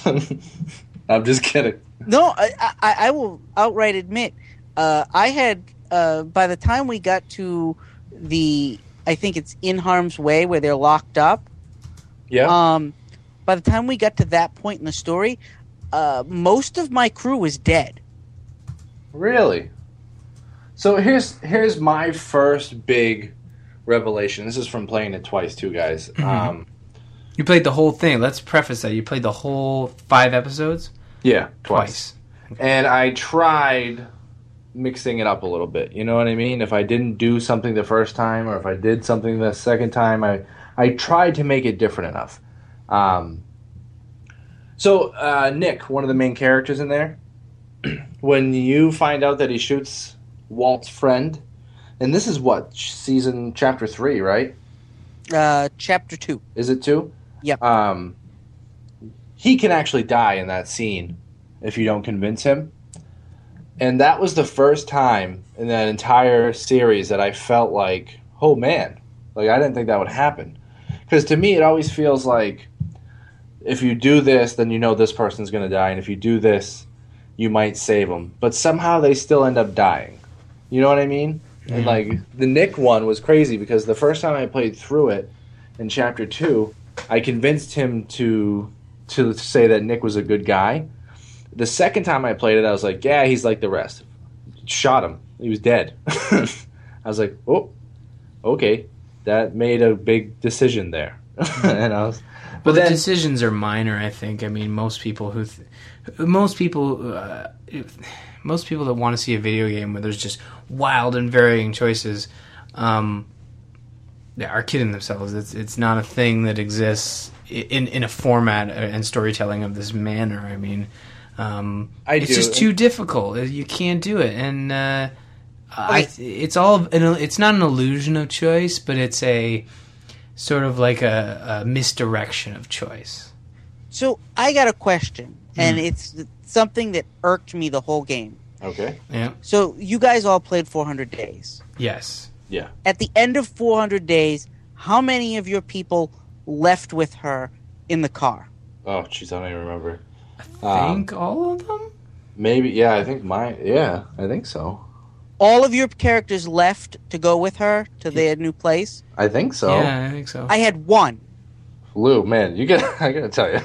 *laughs* I'm just kidding. No, I, I, I will outright admit, uh, I had uh, by the time we got to the, I think it's in harm's way where they're locked up. Yeah. Um, by the time we got to that point in the story, uh, most of my crew was dead. Really? So here's here's my first big revelation. This is from playing it twice, too, guys. Um, You played the whole thing. Let's preface that. You played the whole five episodes? yeah, twice. And I tried mixing it up a little bit. You know what I mean? If I didn't do something the first time, or if I did something the second time, I I tried to make it different enough. Um, so uh, Nick, one of the main characters in there, *clears throat* when you find out that he shoots Walt's friend, and this is what season chapter three, right? Uh, chapter two. Is it two? Yeah. Um, he can actually die in that scene if you don't convince him. And that was the first time in that entire series that I felt like, oh man, like I didn't think that would happen. Because to me, it always feels like if you do this, then you know this person's going to die, and if you do this, you might save them. But somehow they still end up dying. You know what I mean? And like the Nick one was crazy because the first time I played through it in chapter two, I convinced him to to say that Nick was a good guy. The second time I played it, I was like, yeah, he's like the rest. Shot him. He was dead. *laughs* I was like, oh, okay, that made a big decision there. *laughs* and I was, but Well, then the decisions are minor. I think. I mean, most people who, th- most people, uh, if- most people that want to see a video game where there's just wild and varying choices, um, are kidding themselves. It's it's not a thing that exists in in a format and storytelling of this manner. I mean, um, I it's do, just too difficult. You can't do it, and uh, I it's all an, it's not an illusion of choice, but it's a sort of like a, a misdirection of choice. So I got a question, and Hmm. it's something that irked me the whole game. okay, Yeah. So you guys all played 400 days. Yes. yeah, At the end of 400 days, how many of your people left with her in the car? oh, jeez, I don't even remember. I Um, think all of them. maybe, yeah, I think my, Yeah, I think so. All of your characters left to go with her to their new place. I think so. Yeah, I think so. I had one. Lou, man, you got. *laughs* I gotta tell you,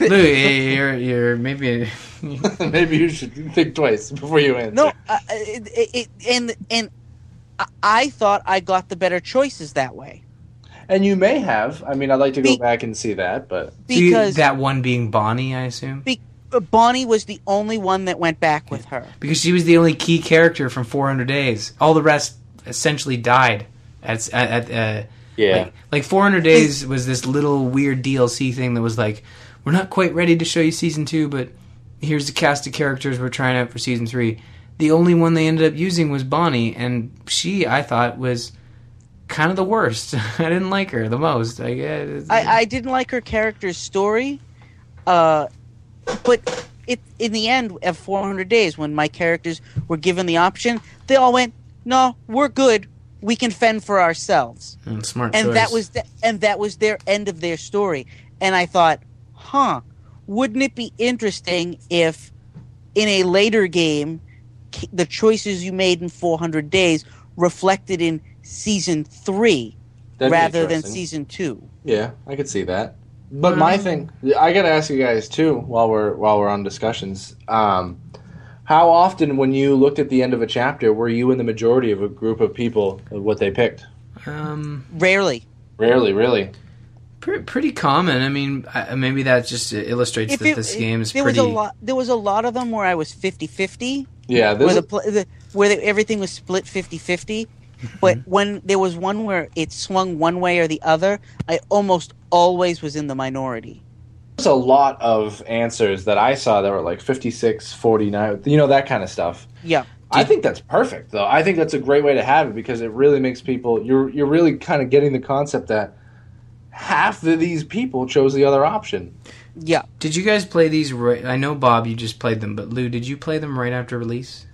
Lou, *laughs* you're you're maybe *laughs* maybe you should think twice before you answer. No, uh, it, it, it, and and I- I thought I got the better choices that way. And you may have. I mean, I'd like to go Be- back and see that, but Because- that one being Bonnie, I assume, Be- uh, Bonnie was the only one that went back with her. because she was the only key character from 400 Days. All the rest essentially died at at, at uh, yeah, Like, like 400 Days was this little weird DLC thing that was like, we're not quite ready to show you season two, but here's the cast of characters we're trying out for season three. The only one they ended up using was Bonnie, and she, I thought, was kind of the worst. *laughs* I didn't like her the most. Like, eh, I, I didn't like her character's story, uh, but it in the end of 400 days, when my characters were given the option, they all went, "No, we're good. we can fend for ourselves. Mm, smart and choice. that was the, and that was their end of their story. And I thought, huh, wouldn't it be interesting if in a later game the choices you made in 400 days reflected in season 3 That'd rather than season 2. Yeah, I could see that. But my thing, I gotta ask you guys too, while we're while we're on discussions. Um, how often, when you looked at the end of a chapter, were you in the majority of a group of people of what they picked? Um, Rarely. Rarely, really. Pretty, pretty common. I mean, maybe that just illustrates If that it- this game is pretty. there pretty. was a lot there was a lot of them where I was 50-50. Yeah, where the, pl- the where the, everything was split 50-50 mm-hmm. but when there was one where it swung one way or the other i almost always was in the minority there's a lot of answers that I saw that were like 56, 49, you know, that kind of stuff. yeah I think that's perfect, though. I think that's a great way to have it because it really makes people. You're you're really kind of getting the concept that half of these people chose the other option. yeah Did you guys play these right? I know Bob, you just played them, but Lou, did you play them right after release?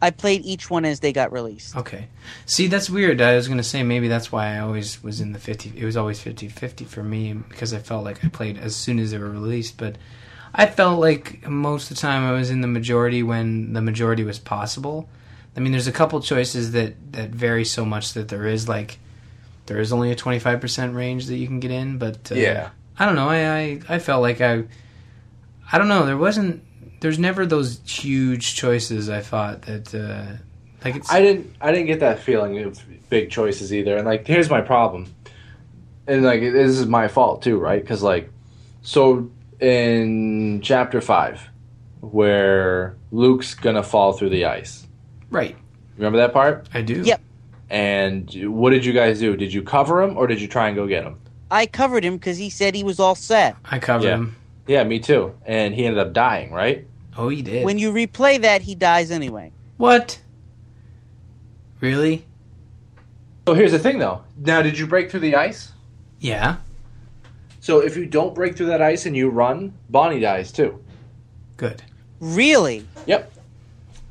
i played each one as they got released Okay. See, that's weird. I was going to say maybe that's why I always was in the 50. It was always 50 50 for me because I felt like I played as soon as they were released. But I felt like most of the time I was in the majority when the majority was possible. I mean, there's a couple choices that, that vary so much that there is like, there is only a 25% range that you can get in. But uh, Yeah. I don't know. I, I, I felt like I, I don't know. There wasn't, there's never those huge choices I thought that, uh, like it's, I didn't I didn't get that feeling of big choices either. And like, here's my problem, and like this is my fault too, right? Because like, so in chapter five, where Luke's gonna fall through the ice. right. Remember that part? I do. Yep. And what did you guys do? Did you cover him or did you try and go get him? i covered him because he said he was all set I covered Yeah. him. Yeah, me too. And he ended up dying, right? Oh, he did. when you replay that he dies anyway what? Really? So here's the thing, though. Now, did you break through the ice? Yeah. So if you don't break through that ice and you run, Bonnie dies too. Good. really Yep.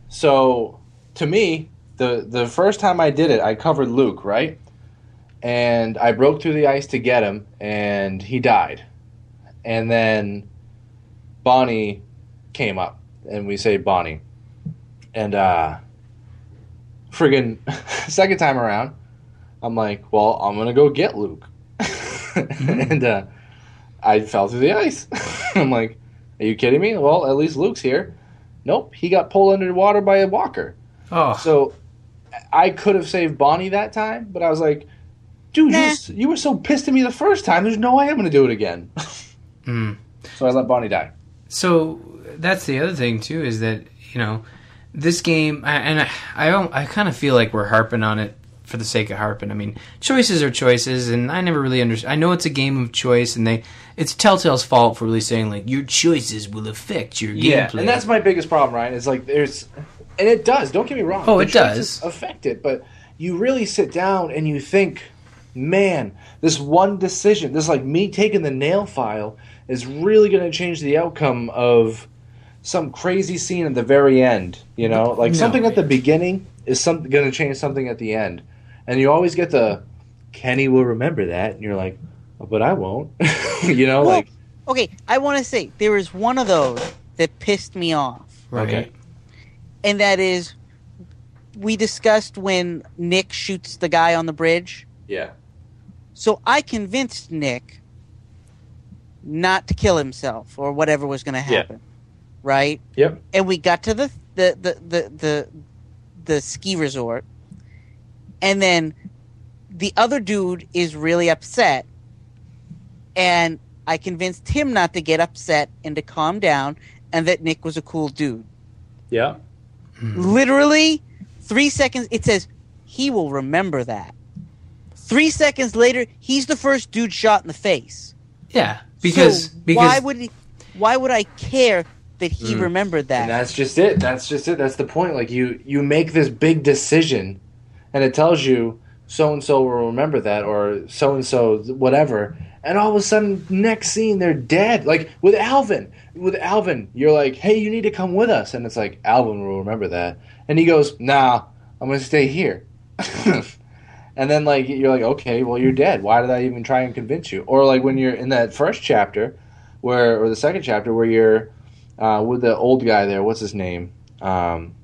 So to me, the the first time I did it, I covered Luke, right? And I broke through the ice to get him, and he died. And then Bonnie came up, and we say Bonnie. And uh friggin' *laughs* second time around, I'm like, well, I'm gonna go get Luke. *laughs* and uh I fell through the ice. *laughs* I'm like, are you kidding me? Well, at least Luke's here. Nope, he got pulled underwater by a walker. Oh, So I could have saved Bonnie that time, but I was like, dude, you, was, you were so pissed at me the first time. There's no way I'm going to do it again. *laughs* Hmm. So I let Bonnie die. So that's the other thing too is that you know this game, and I I, don't- I kind of feel like we're harping on it for the sake of harping. I mean, choices are choices, and I never really understand. I know it's a game of choice, and they it's Telltale's fault for really saying like your choices will affect your Yeah, gameplay. and that's my biggest problem, Ryan. Is like there's, and it does. Don't get me wrong. Oh, the it does. affect it, but you really sit down and you think, man, this one decision, this like me taking the nail file, is really going to change the outcome of some crazy scene at the very end. You know, like No. something at the beginning is some going to change something at the end, and you always get the Kenny will remember that, and you're like, oh, but I won't. *laughs* you know, Well, like okay i want to say there is one of those that pissed me off right. okay. And that is we discussed when nick shoots the guy on the bridge yeah, So I convinced Nick not to kill himself or whatever was going to Yeah. happen, right? yep, And we got to the the, the the the the ski resort, and then the other dude is really upset, and I convinced him not to get upset and to calm down, and that Nick was a cool dude. yeah. Literally, three seconds. It says he will remember that. Three seconds later, he's the first dude shot in the face. Yeah, because So because why would he, why would I care that he Mm. remembered And that? that's just it. That's just it. That's the point. Like you, you make this big decision, and it tells you so and so will remember that, or so and so whatever. And all of a sudden, next scene, they're dead. Like with Alvin, with Alvin, you're like, "Hey, you need to come with us," and it's like Alvin will remember that, and he goes, "Nah, I'm gonna stay here." *laughs* and then like you're like, okay, well you're dead. Why did I even try and convince you? Or like when you're in that first chapter, where or the second chapter where you're uh, with the old guy there. What's his name? Um,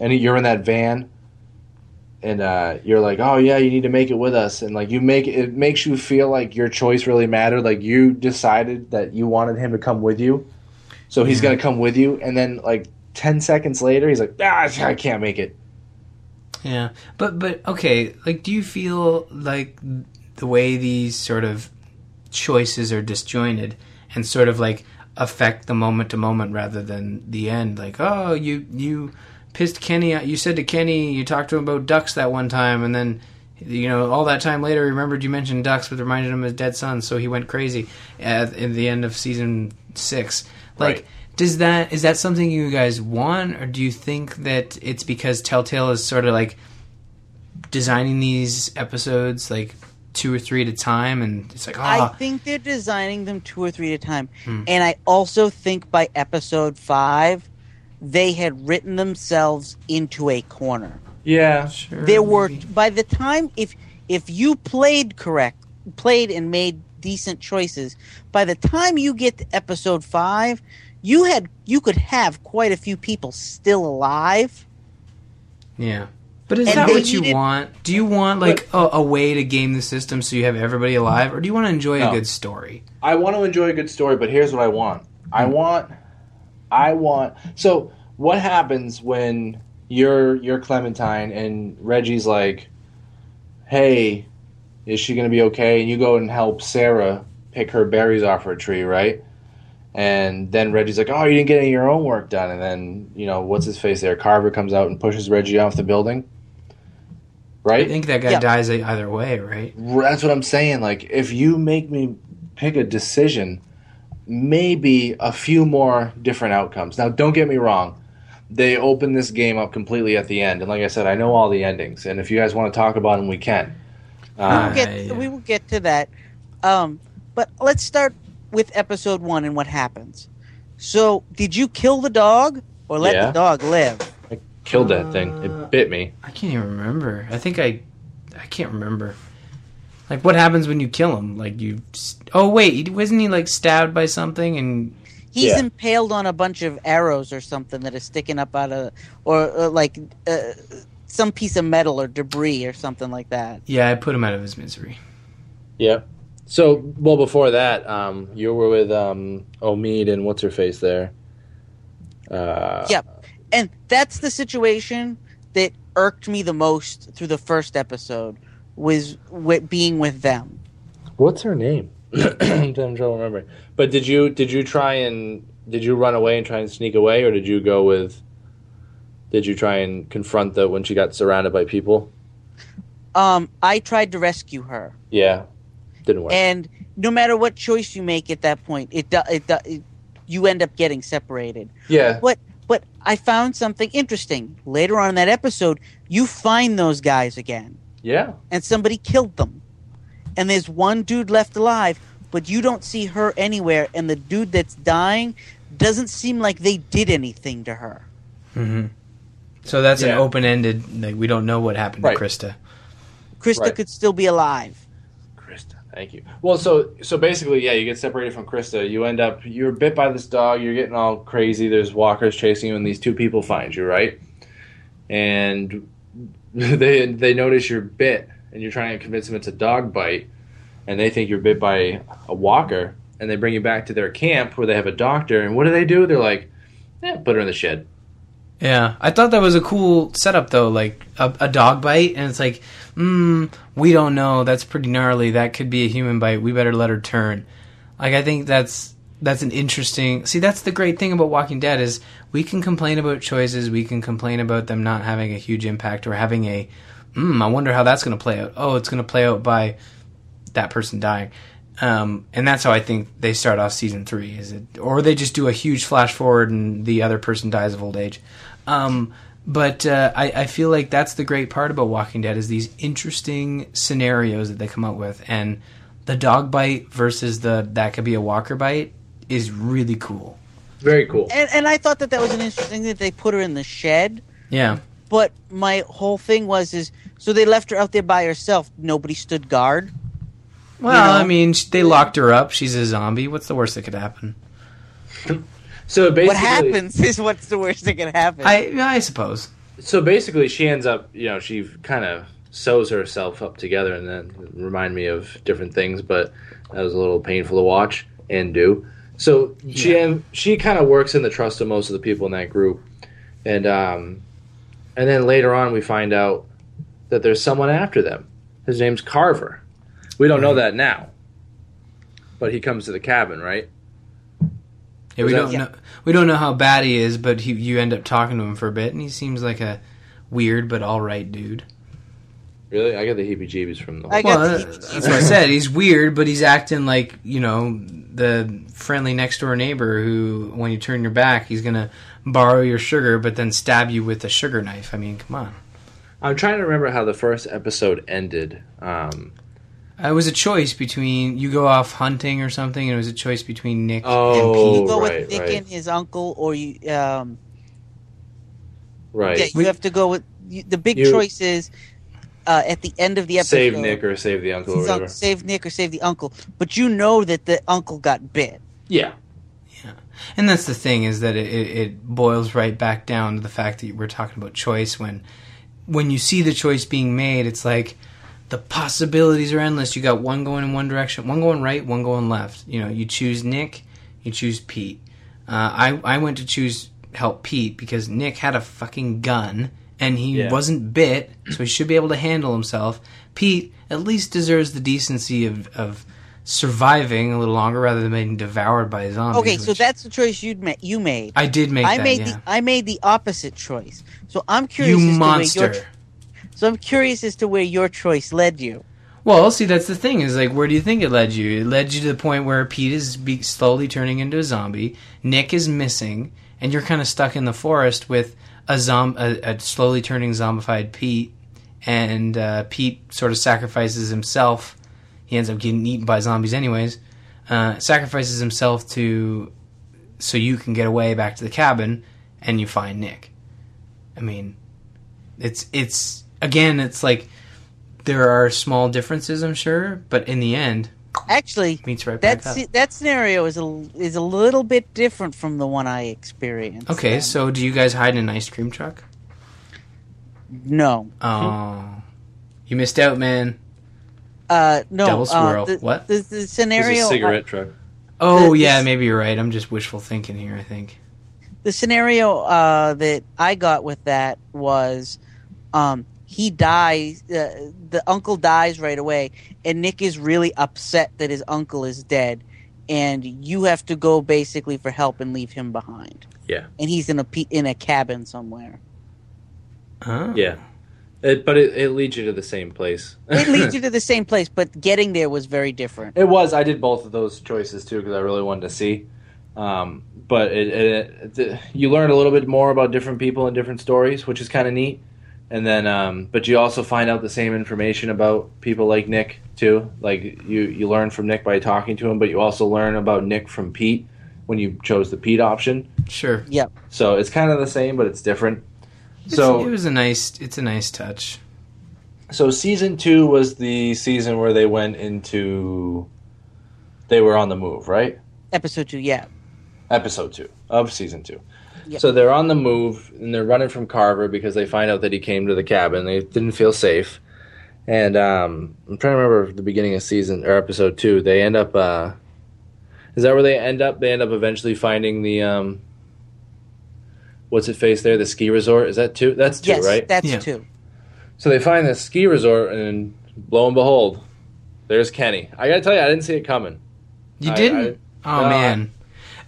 and you're in that van, and uh, you're like, oh yeah, you need to make it with us, and like you make it makes you feel like your choice really mattered. Like you decided that you wanted him to come with you, so he's Yeah. gonna come with you, and then like ten seconds later, he's like, ah, I can't make it. Yeah, but but okay, like, do you feel like the way these sort of choices are disjointed and sort of like affect the moment to moment rather than the end? Like, oh, you you pissed Kenny. out- You said to Kenny, you talked to him about ducks that one time, and then you know all that time later, he remembered you mentioned ducks, but reminded him of his dead son, so he went crazy at in the end of season six. Like. Right. Does that is that something you guys want, or do you think that it's because Telltale is sort of like designing these episodes like two or three at a time, and it's like, I oh, think they're designing them two or three at a time. Hmm. And I also think by episode five, they had written themselves into a corner. Yeah, sure. there were by the time if if you played correct, played and made decent choices, by the time you get to episode five, you had you could have quite a few people still alive. yeah. But is And that what you needed- want? Do you want like a, a way to game the system so you have everybody alive, or do you want to enjoy No. a good story? I want to enjoy a good story, but here's what I want. I hmm. want, I want. So what happens when you're you're Clementine and Reggie's like, "Hey, is she gonna be okay?" And you go and help Sarah pick her berries off her tree, right? And then Reggie's like, "Oh, you didn't get any of your own work done." And then you know what's his face there? Carver comes out and pushes Reggie off the building, Right? I think that guy Yeah. dies either way, right? That's what I'm saying. Like, if you make me pick a decision, maybe a few more different outcomes. Now, don't get me wrong. They open this game up completely at the end. And like I said, I know all the endings. And if you guys want to talk about them, we can. We'll Uh, get, We will get to that. Um, but let's start with episode one and what happens. So, did you kill the dog or let Yeah. the dog live? I killed that thing. It bit me. I can't even remember. I think I, I can't remember. Like what happens when you kill him? Like you? Oh wait, wasn't he like stabbed by something and? He's Yeah. impaled on a bunch of arrows or something that is sticking up out of, or, or like uh, some piece of metal or debris or something like that. Yeah, I put him out of his misery. Yeah. So, well, before that, um, you were with um, Omid and what's her face there. Uh, Yep. And that's the situation that irked me the most through the first episode was with being with them. What's her name? *clears throat* I'm trying to remember. But did you did you try and did you run away and try and sneak away, or did you go with? Did you try and confront the when she got surrounded by people? Um, I tried to rescue her, Yeah, didn't work. and no matter what choice you make at that point, it do, it, do, it you end up getting separated. yeah, But but I found something interesting later on in that episode. You find those guys again. Yeah, and somebody killed them. And there's one dude left alive, but you don't see her anywhere, and the dude that's dying doesn't seem like they did anything to her. hmm So that's an open ended. Like we don't know what happened Right. to Christa. Christa Right. could still be alive. Christa. Thank you. Well, so so basically, yeah, you get separated from Christa. You end up you're bit by this dog. You're getting all crazy. There's walkers chasing you, and these two people find you, right? And *laughs* they they notice you're bit, and you're trying to convince them it's a dog bite, and they think you're bit by a walker, and they bring you back to their camp where they have a doctor. And what do they do? They're like, yeah, put her in the shed. Yeah, I thought that was a cool setup though, like a, a dog bite, and it's like, mm, we don't know. That's pretty gnarly. That could be a human bite. We better let her turn. Like I think that's that's an interesting. See, that's the great thing about Walking Dead is we can complain about choices. We can complain about them not having a huge impact or having a. Mm, I wonder how that's going to play out. Oh, it's going to play out by that person dying. Um, and that's how I think they start off season three. Is it, or they just do a huge flash forward and the other person dies of old age. Um, but uh, I, I feel like that's the great part about Walking Dead is these interesting scenarios that they come up with, and the dog bite versus the that could be a walker bite is really cool. Very cool. And, and I thought that that was an interesting thing that they put her in the shed. Yeah, But my whole thing was is So they left her out there by herself. Nobody stood guard. Well, You know? I mean, they locked her up. She's a zombie. What's the worst that could happen? *laughs* So basically, What happens is what's the worst that could happen. I I suppose. So basically, she ends up, you know, she kind of sews herself up together, and then remind me of different things, but that was a little painful to watch and do. So she she kind of works in the trust of most of the people in that group, and um, and then later on we find out that there's someone after them. His name's Carver. We don't know that now, but he comes to the cabin, right? Yeah, we Was that- don't know. We don't know how bad he is, but he, you end up talking to him for a bit, and he seems like a weird but all right dude. Really, I got the heebie-jeebies from the. I Well, got that- that's what I said. He's weird, but he's acting like you know the friendly next door neighbor who, when you turn your back, he's gonna borrow your sugar, but then stab you with a sugar knife. I mean, come on. I'm trying to remember how the first episode ended. Um, Uh, It was a choice between you go off hunting or something, and it was a choice between Nick and Oh, you go right, with Nick right. and his uncle, or you um, right. yeah, you have to go with you, the big You- choice is uh, at the end of the episode. save Nick or save the uncle or His uncle- whatever. save Nick or save the uncle, but you know that the uncle got bit. Yeah. And that's the thing is that it, it, it boils right back down to the fact that we're talking about choice. When when you see the choice being made, it's like the possibilities are endless. You got one going in one direction, one going right, one going left. You know, you choose Nick, you choose Pete. Uh, I I went to choose help Pete because Nick had a fucking gun and he Yeah. wasn't bit, so he should be able to handle himself. Pete at least deserves the decency of of surviving a little longer rather than being devoured by his zombies. Okay, so which- that's the choice you ma- you made. I did make I that, made yeah. the I made the opposite choice. So I'm curious. You as monster. To where your, so I'm curious as to where your choice led you. Well, see, that's the thing is like, where do you think it led you? It led you to the point where Pete is be- slowly turning into a zombie. Nick is missing, and you're kind of stuck in the forest with a zom a, a slowly turning zombified Pete, and uh, Pete sort of sacrifices himself. He ends up getting eaten by zombies, anyways. Uh, sacrifices himself to so you can get away back to the cabin, and you find Nick. I mean, it's it's again, it's like there are small differences, I'm sure, but in the end, Actually, meets right back that up. that scenario is a is a little bit different from the one I experienced. Okay, so do you guys hide in an ice cream truck? No. Oh, you missed out, man. Uh, no. Double uh, squirrel. the, What? The, the scenario. It's a cigarette truck. Oh The- yeah, this- maybe you're right. I'm just wishful thinking here. I think. the scenario uh, that I got with that was um, he dies, uh, the uncle dies right away, and Nick is really upset that his uncle is dead, and you have to go basically for help and leave him behind. Yeah. And he's in a pe- in a cabin somewhere. Oh. Yeah. It, but it, it leads you to the same place. It *laughs* leads you to the same place, but getting there was very different. It was. I did both of those choices too because I really wanted to see. Um, but it, it, it, you learn a little bit more about different people and different stories, which is kind of neat. And then, um, but you also find out the same information about people like Nick too. Like you, you learn from Nick by talking to him, but you also learn about Nick from Pete when you chose the Pete option. Sure. Yep. So it's kind of the same, but it's different. It's- So it was a nice. It's a nice touch. So season two was the season where they went into. They were on the move, right? Episode two, yeah. Episode two of season two. Yep. So they're on the move and they're running from Carver because they find out that he came to the cabin. They didn't feel safe, and um, I'm trying to remember the beginning of season or episode two. They end up. Uh, is that where they end up? They end up eventually finding the. Um, what's it face there? The ski resort. Is that two? That's two, yes, right? that's Yeah. two. So they find the ski resort, and lo and behold, there's Kenny. I gotta tell you, I didn't see it coming. You I- didn't? I- oh no, man.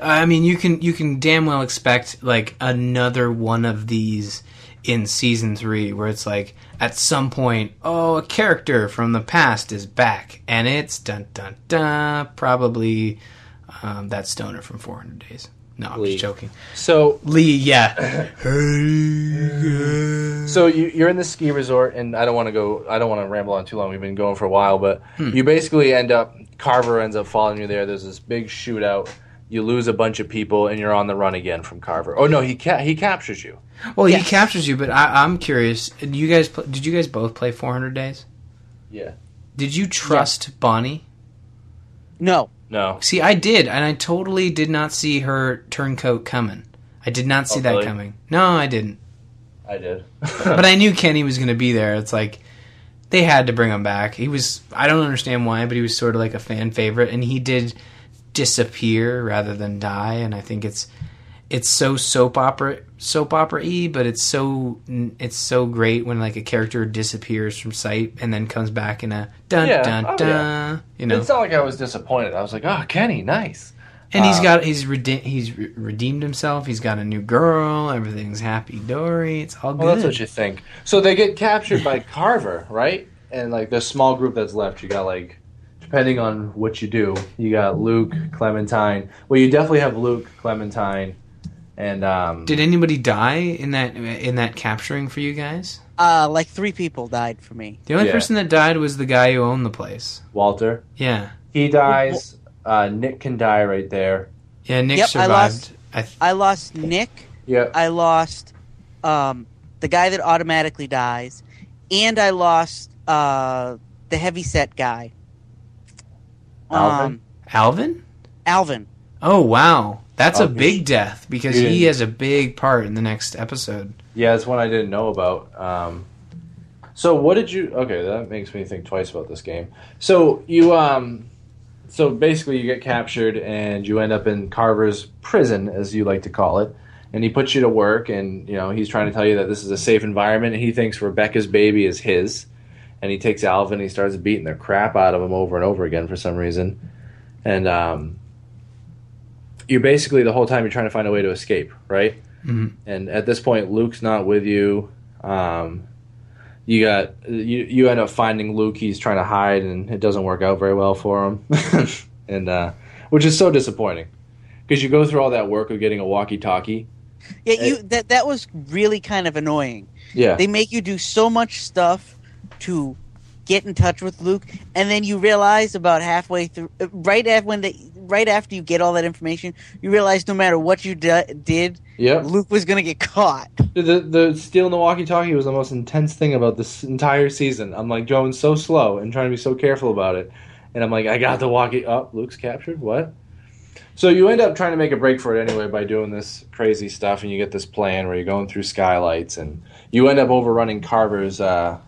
I mean, you can you can damn well expect like another one of these in season three, where it's like at some point, oh, a character from the past is back, and it's dun dun dun, probably um, that stoner from 400 Days. No, I'm Lee. just joking. So Lee, yeah. *coughs* So you, you're in the ski resort, and I don't want to go. I don't want to ramble on too long. We've been going for a while, but Hmm. you basically end up. Carver ends up following you there. There's this big shootout. You lose a bunch of people, and you're on the run again from Carver. Oh no, he ca- he captures you. Well, he captures you, but I, I'm curious. Did you guys pl- did you guys both play 400 Days? Yeah. Did you trust Bonnie? No. No. See, I did, and I totally did not see her turncoat coming. I did not see Oh, that really? coming. No, I didn't. I did. *laughs* *laughs* but I knew Kenny was going to be there. It's like they had to bring him back. He was I don't understand why, but he was sort of like a fan favorite and he did disappear rather than die and I think it's it's so soap opera soap opera y, but it's so it's so great when like a character disappears from sight and then comes back in a dun Yeah. dun Oh, dun. yeah. You know, it's not like I was disappointed. I was like, oh, Kenny, nice. and he's uh, got he's rede- he's re- redeemed himself. He's got a new girl. Everything's happy dory. It's all good. Well, that's what you think. So they get captured by Carver, right? And like the small group that's left, you got like, depending on what you do, you got Luke, Clementine. Well, you definitely have Luke, Clementine, and um. Did anybody die in that in that capturing for you guys? Uh, like three people died for me. The only Yeah. person that died was the guy who owned the place. Walter? Yeah, He dies. Uh, Nick can die right there. yeah. Nick Yep, I survived. lost- I th- I lost Nick. Yeah. I lost um, the guy that automatically dies, and I lost uh, the heavy set guy. Alvin? Um, Alvin. Alvin. Oh wow, that's Oh, a big death because you he has a big part in the next episode. Yeah, it's one I didn't know about. Um, so what did you? Okay, that makes me think twice about this game. So you, um, so basically you get captured and you end up in Carver's prison, as you like to call it, and he puts you to work, and you know he's trying to tell you that this is a safe environment, and he thinks Rebecca's baby is his, and he takes Alvin, and he starts beating the crap out of him over and over again for some reason, and um, you're basically the whole time you're trying to find a way to escape, right? Mhm. and at this point luke's not with you um, you got you you end up finding luke he's trying to hide and it doesn't work out very well for him *laughs* and uh, which is so disappointing because you go through all that work of getting a walkie-talkie Yeah, you that that was really kind of annoying. Yeah. They make you do so much stuff to get in touch with Luke, and then you realize about halfway through, uh, right after when they, right after you get all that information, you realize no matter what you d- did, Yep. Luke was gonna get caught. the the stealing the walkie-talkie was the most intense thing about this entire season i'm like going so slow and trying to be so careful about it and i'm like i got the walkie up luke's captured what so you end up trying to make a break for it anyway by doing this crazy stuff and you get this plan where you're going through skylights and you end up overrunning carver's uh,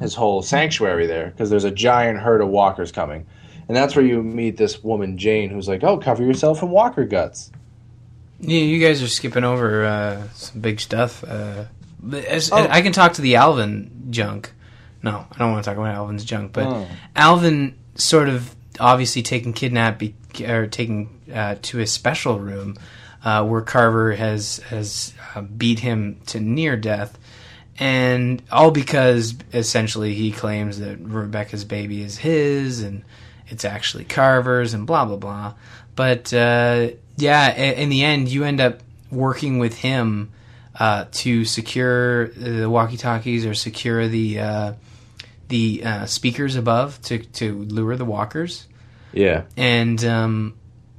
his whole sanctuary there because there's a giant herd of walkers coming and that's where you meet this woman jane who's like oh cover yourself in walker guts Yeah, you guys are skipping over uh, some big stuff. Uh, as, Oh. I can talk to the Alvin junk. No, I don't want to talk about Alvin's junk, but Oh. Alvin sort of obviously taken kidnapped be, or taken uh, to a special room uh, where Carver has has uh, beat him to near death, and all because essentially he claims that Rebecca's baby is his and it's actually Carver's and blah blah blah. But uh, yeah, in the end, you end up working with him uh, to secure the walkie-talkies or secure the uh, the uh, speakers above to to lure the walkers yeah and um,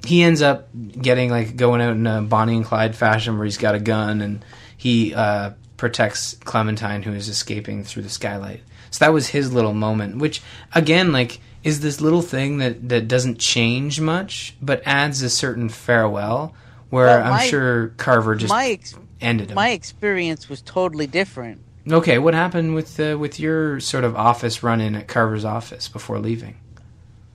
he ends up getting like going out in a Bonnie and Clyde fashion where he's got a gun and he uh, protects Clementine who is escaping through the skylight. So that was his little moment, which again like is this little thing that that doesn't change much but adds a certain farewell where Well, I'm sure Carver just my ex- ended him. My experience was totally different. okay, what happened with uh, with your sort of office run in at Carver's office before leaving?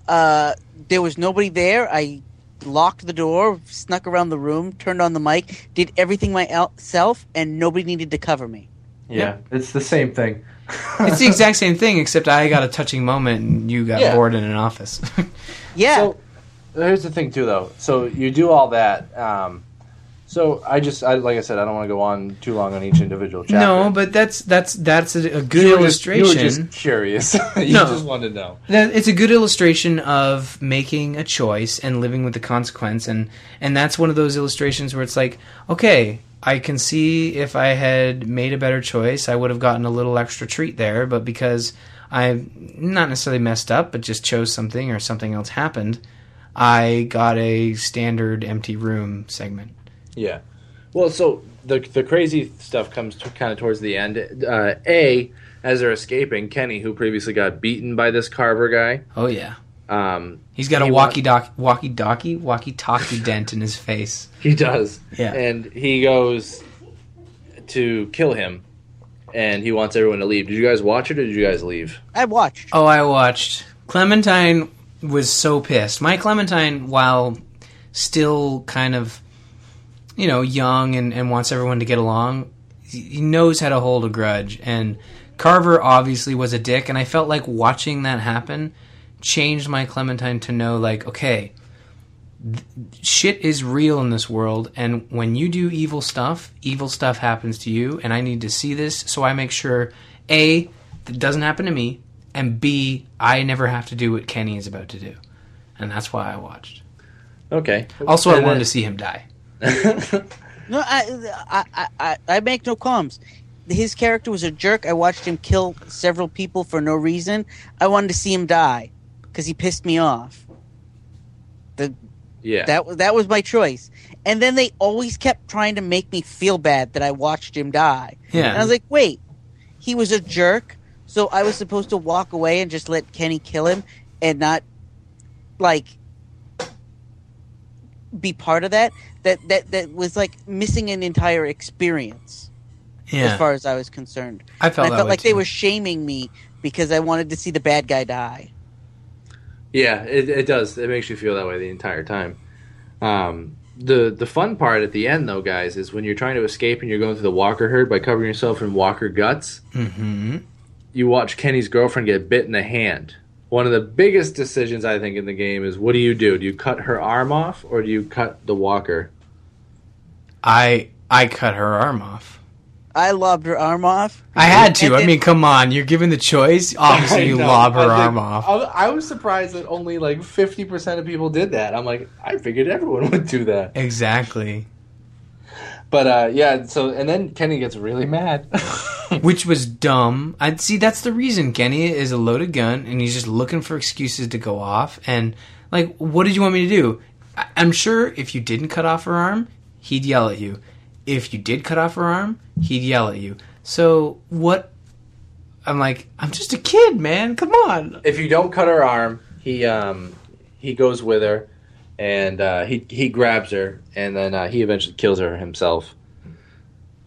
Uh, there was nobody there. I locked the door, snuck around the room, turned on the mic, did everything myself, and nobody needed to cover me. yeah it's the same thing *laughs* it's the exact same thing, except I got a touching moment and you got Yeah. bored in an office. *laughs* Yeah. So here's the thing too, though. So you do all that. Um, so I just, I, like I said, I don't want to go on too long on each individual chapter. no, but that's that's that's a, a good You were just- illustration. you were just curious. *laughs* you No. just wanted to know. That- it's a good illustration of making a choice and living with the consequence, and and that's one of those illustrations where it's like, okay, I can see if I had made a better choice, I would have gotten a little extra treat there, but because I not necessarily messed up, but just chose something or something else happened, I got a standard empty room segment. Yeah. Well, so the the crazy stuff comes to, kind of towards the end. Uh, a as they're escaping, Kenny, who previously got beaten by this Carver guy. Oh yeah. Um, He's got a walkie doc walkie talkie walkie *laughs* talkie dent in his face. He does. Yeah. And he goes to kill him, and he wants everyone to leave. Did you guys watch it, or did you guys leave? I watched. Oh, I watched. Clementine was so pissed. My Clementine, while still kind of, you know, young and, and wants everyone to get along, he knows how to hold a grudge. And Carver obviously was a dick, and I felt like watching that happen changed my Clementine to know, like, okay, th- shit is real in this world, and when you do evil stuff, evil stuff happens to you, and I need to see this, so I make sure, A, that doesn't happen to me, and B, I never have to do what Kenny is about to do. And that's why I watched. Okay. Also, I wanted then- to see him die. No, I, I, I, I, I make no qualms. His character was a jerk. I watched him kill several people for no reason. I wanted to see him die because he pissed me off. The Yeah. that was that was my choice. And then they always kept trying to make me feel bad that I watched him die. Yeah. And I was like, wait, he was a jerk, so I was supposed to walk away and just let Kenny kill him and not like be part of that. That that that was like missing an entire experience Yeah. as far as I was concerned. I felt I felt way like they were shaming me because I wanted to see the bad guy die. Yeah, it, it does. It makes you feel that way the entire time. Um, the the fun part at the end, though, guys, is when you're trying to escape and you're going through the Walker herd by covering yourself in Walker guts. Mm-hmm. You watch Kenny's girlfriend get bit in the hand. One of the biggest decisions I think in the game is what do you do? Do you cut her arm off or do you cut the Walker? I I cut her arm off. I lobbed her arm off. I had to. And I then- mean, come on. You're given the choice. *laughs* Obviously, you know. lob her I arm like- off. I was, I was surprised that only like fifty percent of people did that. I'm like, I figured everyone *laughs* would do that. Exactly. But uh, yeah, so and then Kenny gets really mad. *laughs* *laughs* Which was dumb. I'd see that's the reason Kenny is a loaded gun and he's just looking for excuses to go off. And like, what did you want me to do? I'm sure if you didn't cut off her arm, he'd yell at you. If you did cut off her arm, he'd yell at you. So what? I'm like, I'm just a kid, man. Come on. if you don't cut her arm, he um he goes with her, and uh, he he grabs her, and then uh, he eventually kills her himself.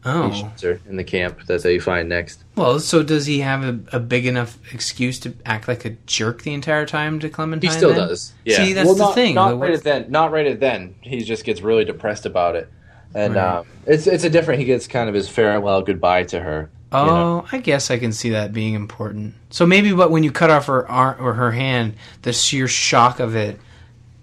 He Oh. in the camp. That's how you find next. Well, so does he have a, a big enough excuse to act like a jerk the entire time to Clementine? He still then? does. Yeah. See, that's well, the not, thing. Not The- right at then. Not right at then. He just gets really depressed about it, and Right. um, it's it's a different. He gets kind of his farewell goodbye to her. you Oh, know? I guess I can see that being important. So maybe, but when you cut off her arm or her hand, the sheer shock of it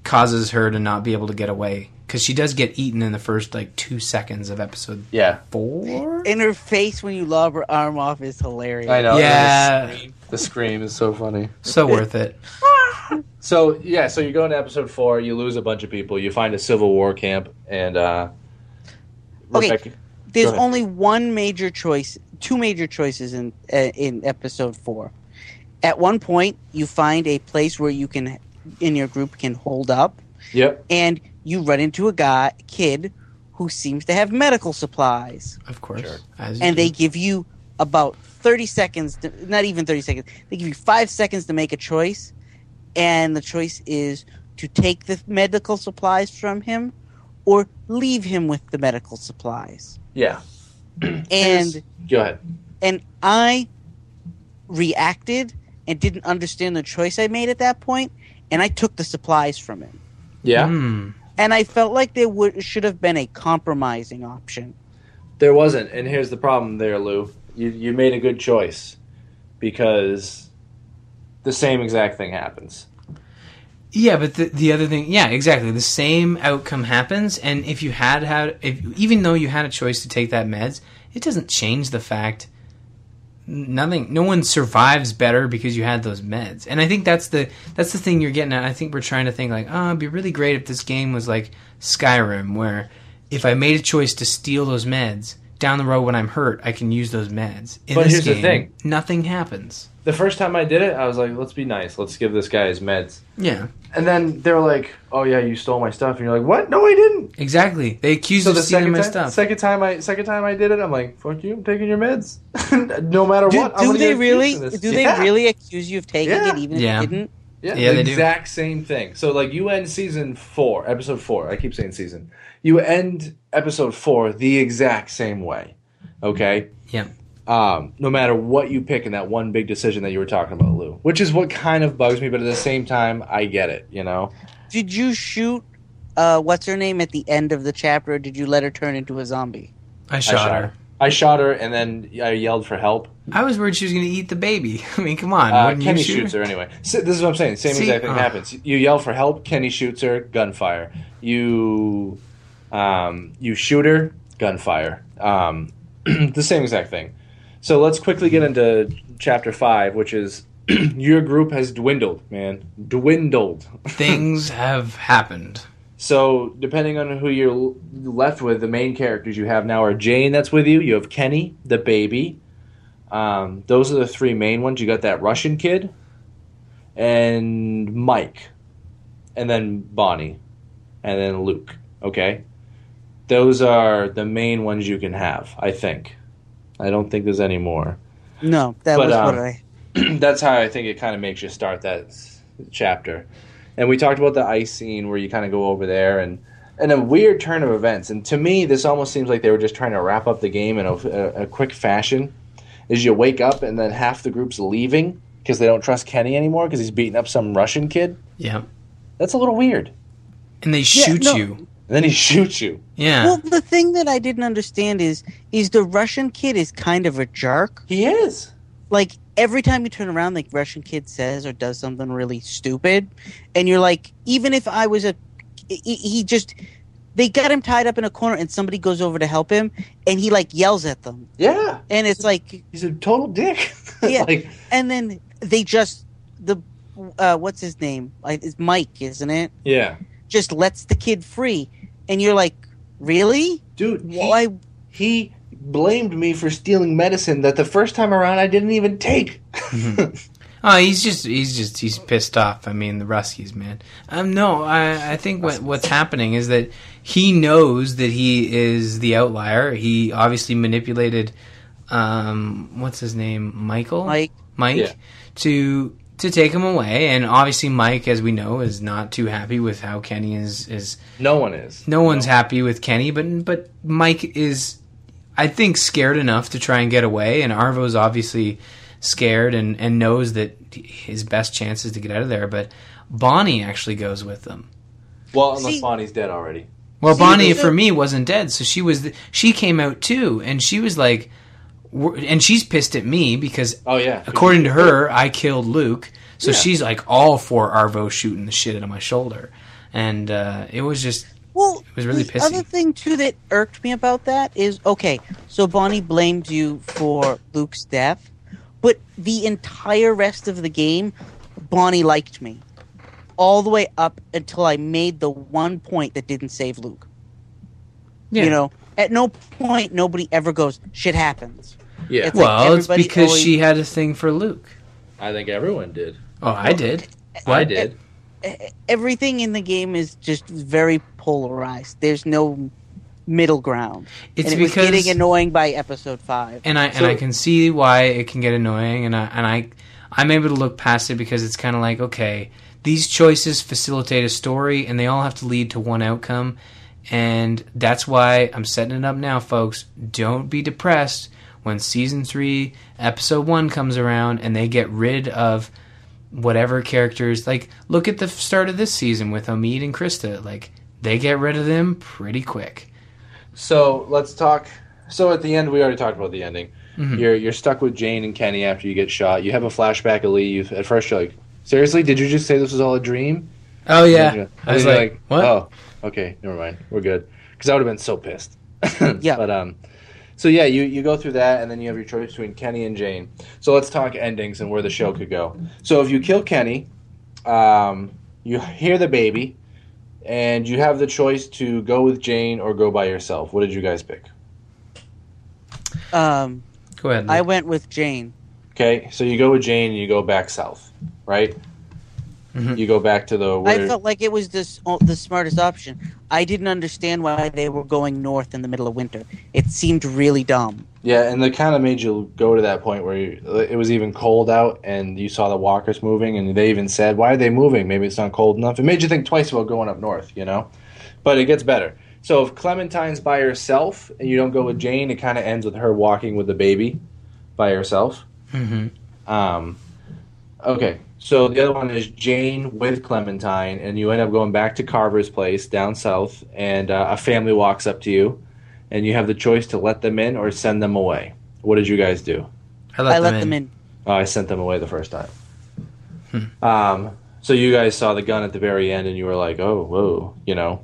causes her to not be able to get away because she does get eaten in the first like two seconds of episode Yeah. four. And her face when you lob her arm off is hilarious. I know. Yeah. The scream, the scream is so funny. So worth it. *laughs* So yeah, so you go into episode four, you lose a bunch of people, you find a Civil War camp, and uh, Okay, Rebecca- There's only one major choice, two major choices in uh, in episode four. At one point, you find a place where you can, in your group, can hold up, Yep. and you run into a guy, kid, who seems to have medical supplies, Of course. As you and do. they give you about thirty seconds, to, not even thirty seconds. They give you five seconds to make a choice, and the choice is to take the medical supplies from him, or leave him with the medical supplies. Yeah. *clears throat* And Go ahead. and I reacted and didn't understand the choice I made at that point, and I took the supplies from him. Yeah. Hmm. And I felt like there would should have been a compromising option. There wasn't, and here's the problem there, Lou. You you made a good choice because the same exact thing happens. Yeah, but the the other thing, yeah, exactly. The same outcome happens, and if you had had, if even though you had a choice to take that meds, it doesn't change the fact. Nothing. No one survives better because you had those meds, and I think that's the that's the thing you're getting at. I think we're trying to think like, oh, it'd be really great if this game was like Skyrim, where if I made a choice to steal those meds down the road when I'm hurt, I can use those meds. In But this here's the thing. nothing happens. The first time I did it, I was like, let's be nice. Let's give this guy his meds. Yeah, And then they were like, oh yeah, you stole my stuff. And you're like, what? No, I didn't. exactly. They accuse So of the stealing second my time, stuff. second time I second time I did it, I'm like, fuck you, I'm taking your meds. *laughs* no matter Do, what. I'm do they really? Do this. they really accuse you of taking Yeah. it, even Yeah. if you didn't? Yeah, Yeah, the they do. exact same thing. So like you end season four, episode four. I keep saying season. You end episode four the exact same way. Okay. Yeah. Um, no matter what you pick in that one big decision that you were talking about, Lou, which is what kind of bugs me, but at the same time, I get it. You know. Did you shoot? Uh, what's her name at the end of the chapter? Or did you let her turn into a zombie? I shot, her. I shot her, and then I yelled for help. I was worried she was going to eat the baby. *laughs* I mean, come on. Uh, Kenny shoot shoots her anyway. So, this is what I'm saying. Same See, exact thing uh. happens. You yell for help. Kenny shoots her. Gunfire. You, um, you shoot her. Gunfire. Um, *clears throat* the same exact thing. So let's quickly get into chapter five, which is *clears throat* your group has dwindled, man, dwindled. *laughs* Things have happened. So depending on who you're left with, the main characters you have now are Jane. That's with you. You have Kenny, the baby. Um, those are the three main ones. You got that Russian kid, and Mike, and then Bonnie, and then Luke. Okay, those are the main ones you can have. I think. I don't think there's any more. No, that But, was um, what I. *clears throat* that's how I think it kind of makes you start that chapter. And we talked about the ice scene where you kind of go over there and and a weird turn of events. And to me, this almost seems like they were just trying to wrap up the game in a, a, a quick fashion. Is you wake up and then half the group's leaving because they don't trust Kenny anymore because he's beating up some Russian kid. Yeah. That's a little weird. And they shoot no. you. And then he *laughs* shoots you. Yeah. Well, the thing that I didn't understand is is the Russian kid is kind of a jerk. He is. Like every time you turn around, like Russian kid says or does something really stupid, and you're like, even if I was a, he, he just. They got him tied up in a corner, and somebody goes over to help him, and he like yells at them, Yeah. and it's like, He's a total dick. *laughs* yeah, like, and then they just the, uh, what's his name? Like, It's Mike, isn't it? yeah. Just lets the kid free, and you're like, really? Dude, he- Why? he blamed me for stealing medicine that the first time around I didn't even take. *laughs* Oh, he's just he's just he's pissed off. I mean, the Ruskies, man. Um, no, I I think what what's happening is that he knows that he is the outlier. He obviously manipulated, um, what's his name, Michael, Mike. Mike, Yeah. to to take him away. And obviously, Mike, as we know, is not too happy with how Kenny is is. No one is. No one's happy with Kenny, but but Mike is, I think, scared enough to try and get away. And Arvo's obviously scared and, and knows that his best chance is to get out of there. But Bonnie actually goes with them. Well, unless See- Bonnie's dead already. Well, See, Bonnie for me wasn't dead, so she was the, she came out too, and she was like, and she's pissed at me because Oh yeah. according to her, I killed Luke. So Yeah. she's like all for Arvo shooting the shit out of my shoulder, and uh, it was just Well, it was really the pissy. other thing too that irked me about that is okay. So Bonnie blamed you for Luke's death, but the entire rest of the game, Bonnie liked me, all the way up until I made the one point that didn't save Luke. yeah. You know, at no point nobody ever goes shit happens. Yeah. It's like well, it's because always- she had a thing for Luke. I think everyone did. Oh, I did. I What? did. Everything in the game is just very polarized. There's no middle ground. It's and it was because- getting annoying by episode five. and I and I can see why it can get annoying, and I and I I'm able to look past it because it's kind of like okay, these choices facilitate a story, and they all have to lead to one outcome, and that's why I'm setting it up now, folks. Don't be depressed when season three, episode one comes around, and they get rid of whatever characters. Like look at the start of this season with Omid and Christa, like. They get rid of them pretty quick. So let's talk. So at the end, we already talked about the ending. Mhm. You're you're stuck with Jane and Kenny after you get shot. You have a flashback of Lee. You at first you're like, seriously, did you just say this was all a dream? Oh yeah, I was then like, what? Oh, okay, never mind. We're good. Because I would have been so pissed. *laughs* Yeah. But um, so yeah, you you go through that, and then you have your choice between Kenny and Jane. So let's talk endings and where the show could go. So if you kill Kenny, um, you hear the baby, and you have the choice to go with Jane or go by yourself. What did you guys pick? Um, Go ahead. I went with Jane. Okay, so you go with Jane and you go back south, right? Mhm. You go back to the. I felt like it was this, oh, the smartest option. I didn't understand why they were going north in the middle of winter. It seemed really dumb. Yeah, and they kind of made you go to that point where you, it was even cold out, and you saw the walkers moving, and they even said, "Why are they moving? Maybe it's not cold enough." It made you think twice about going up north, you know. But it gets better. So if Clementine's by herself and you don't go with Jane, it kind of ends with her walking with the baby by herself. Mhm. Um, okay, so the other one is Jane with Clementine, and you end up going back to Carver's place down south, and uh, a family walks up to you, and you have the choice to let them in or send them away. What did you guys do? I let, I them, let in. them in. Oh, I sent them away the first time. Um, so you guys saw the gun at the very end, and you were like, "Oh, whoa," you know.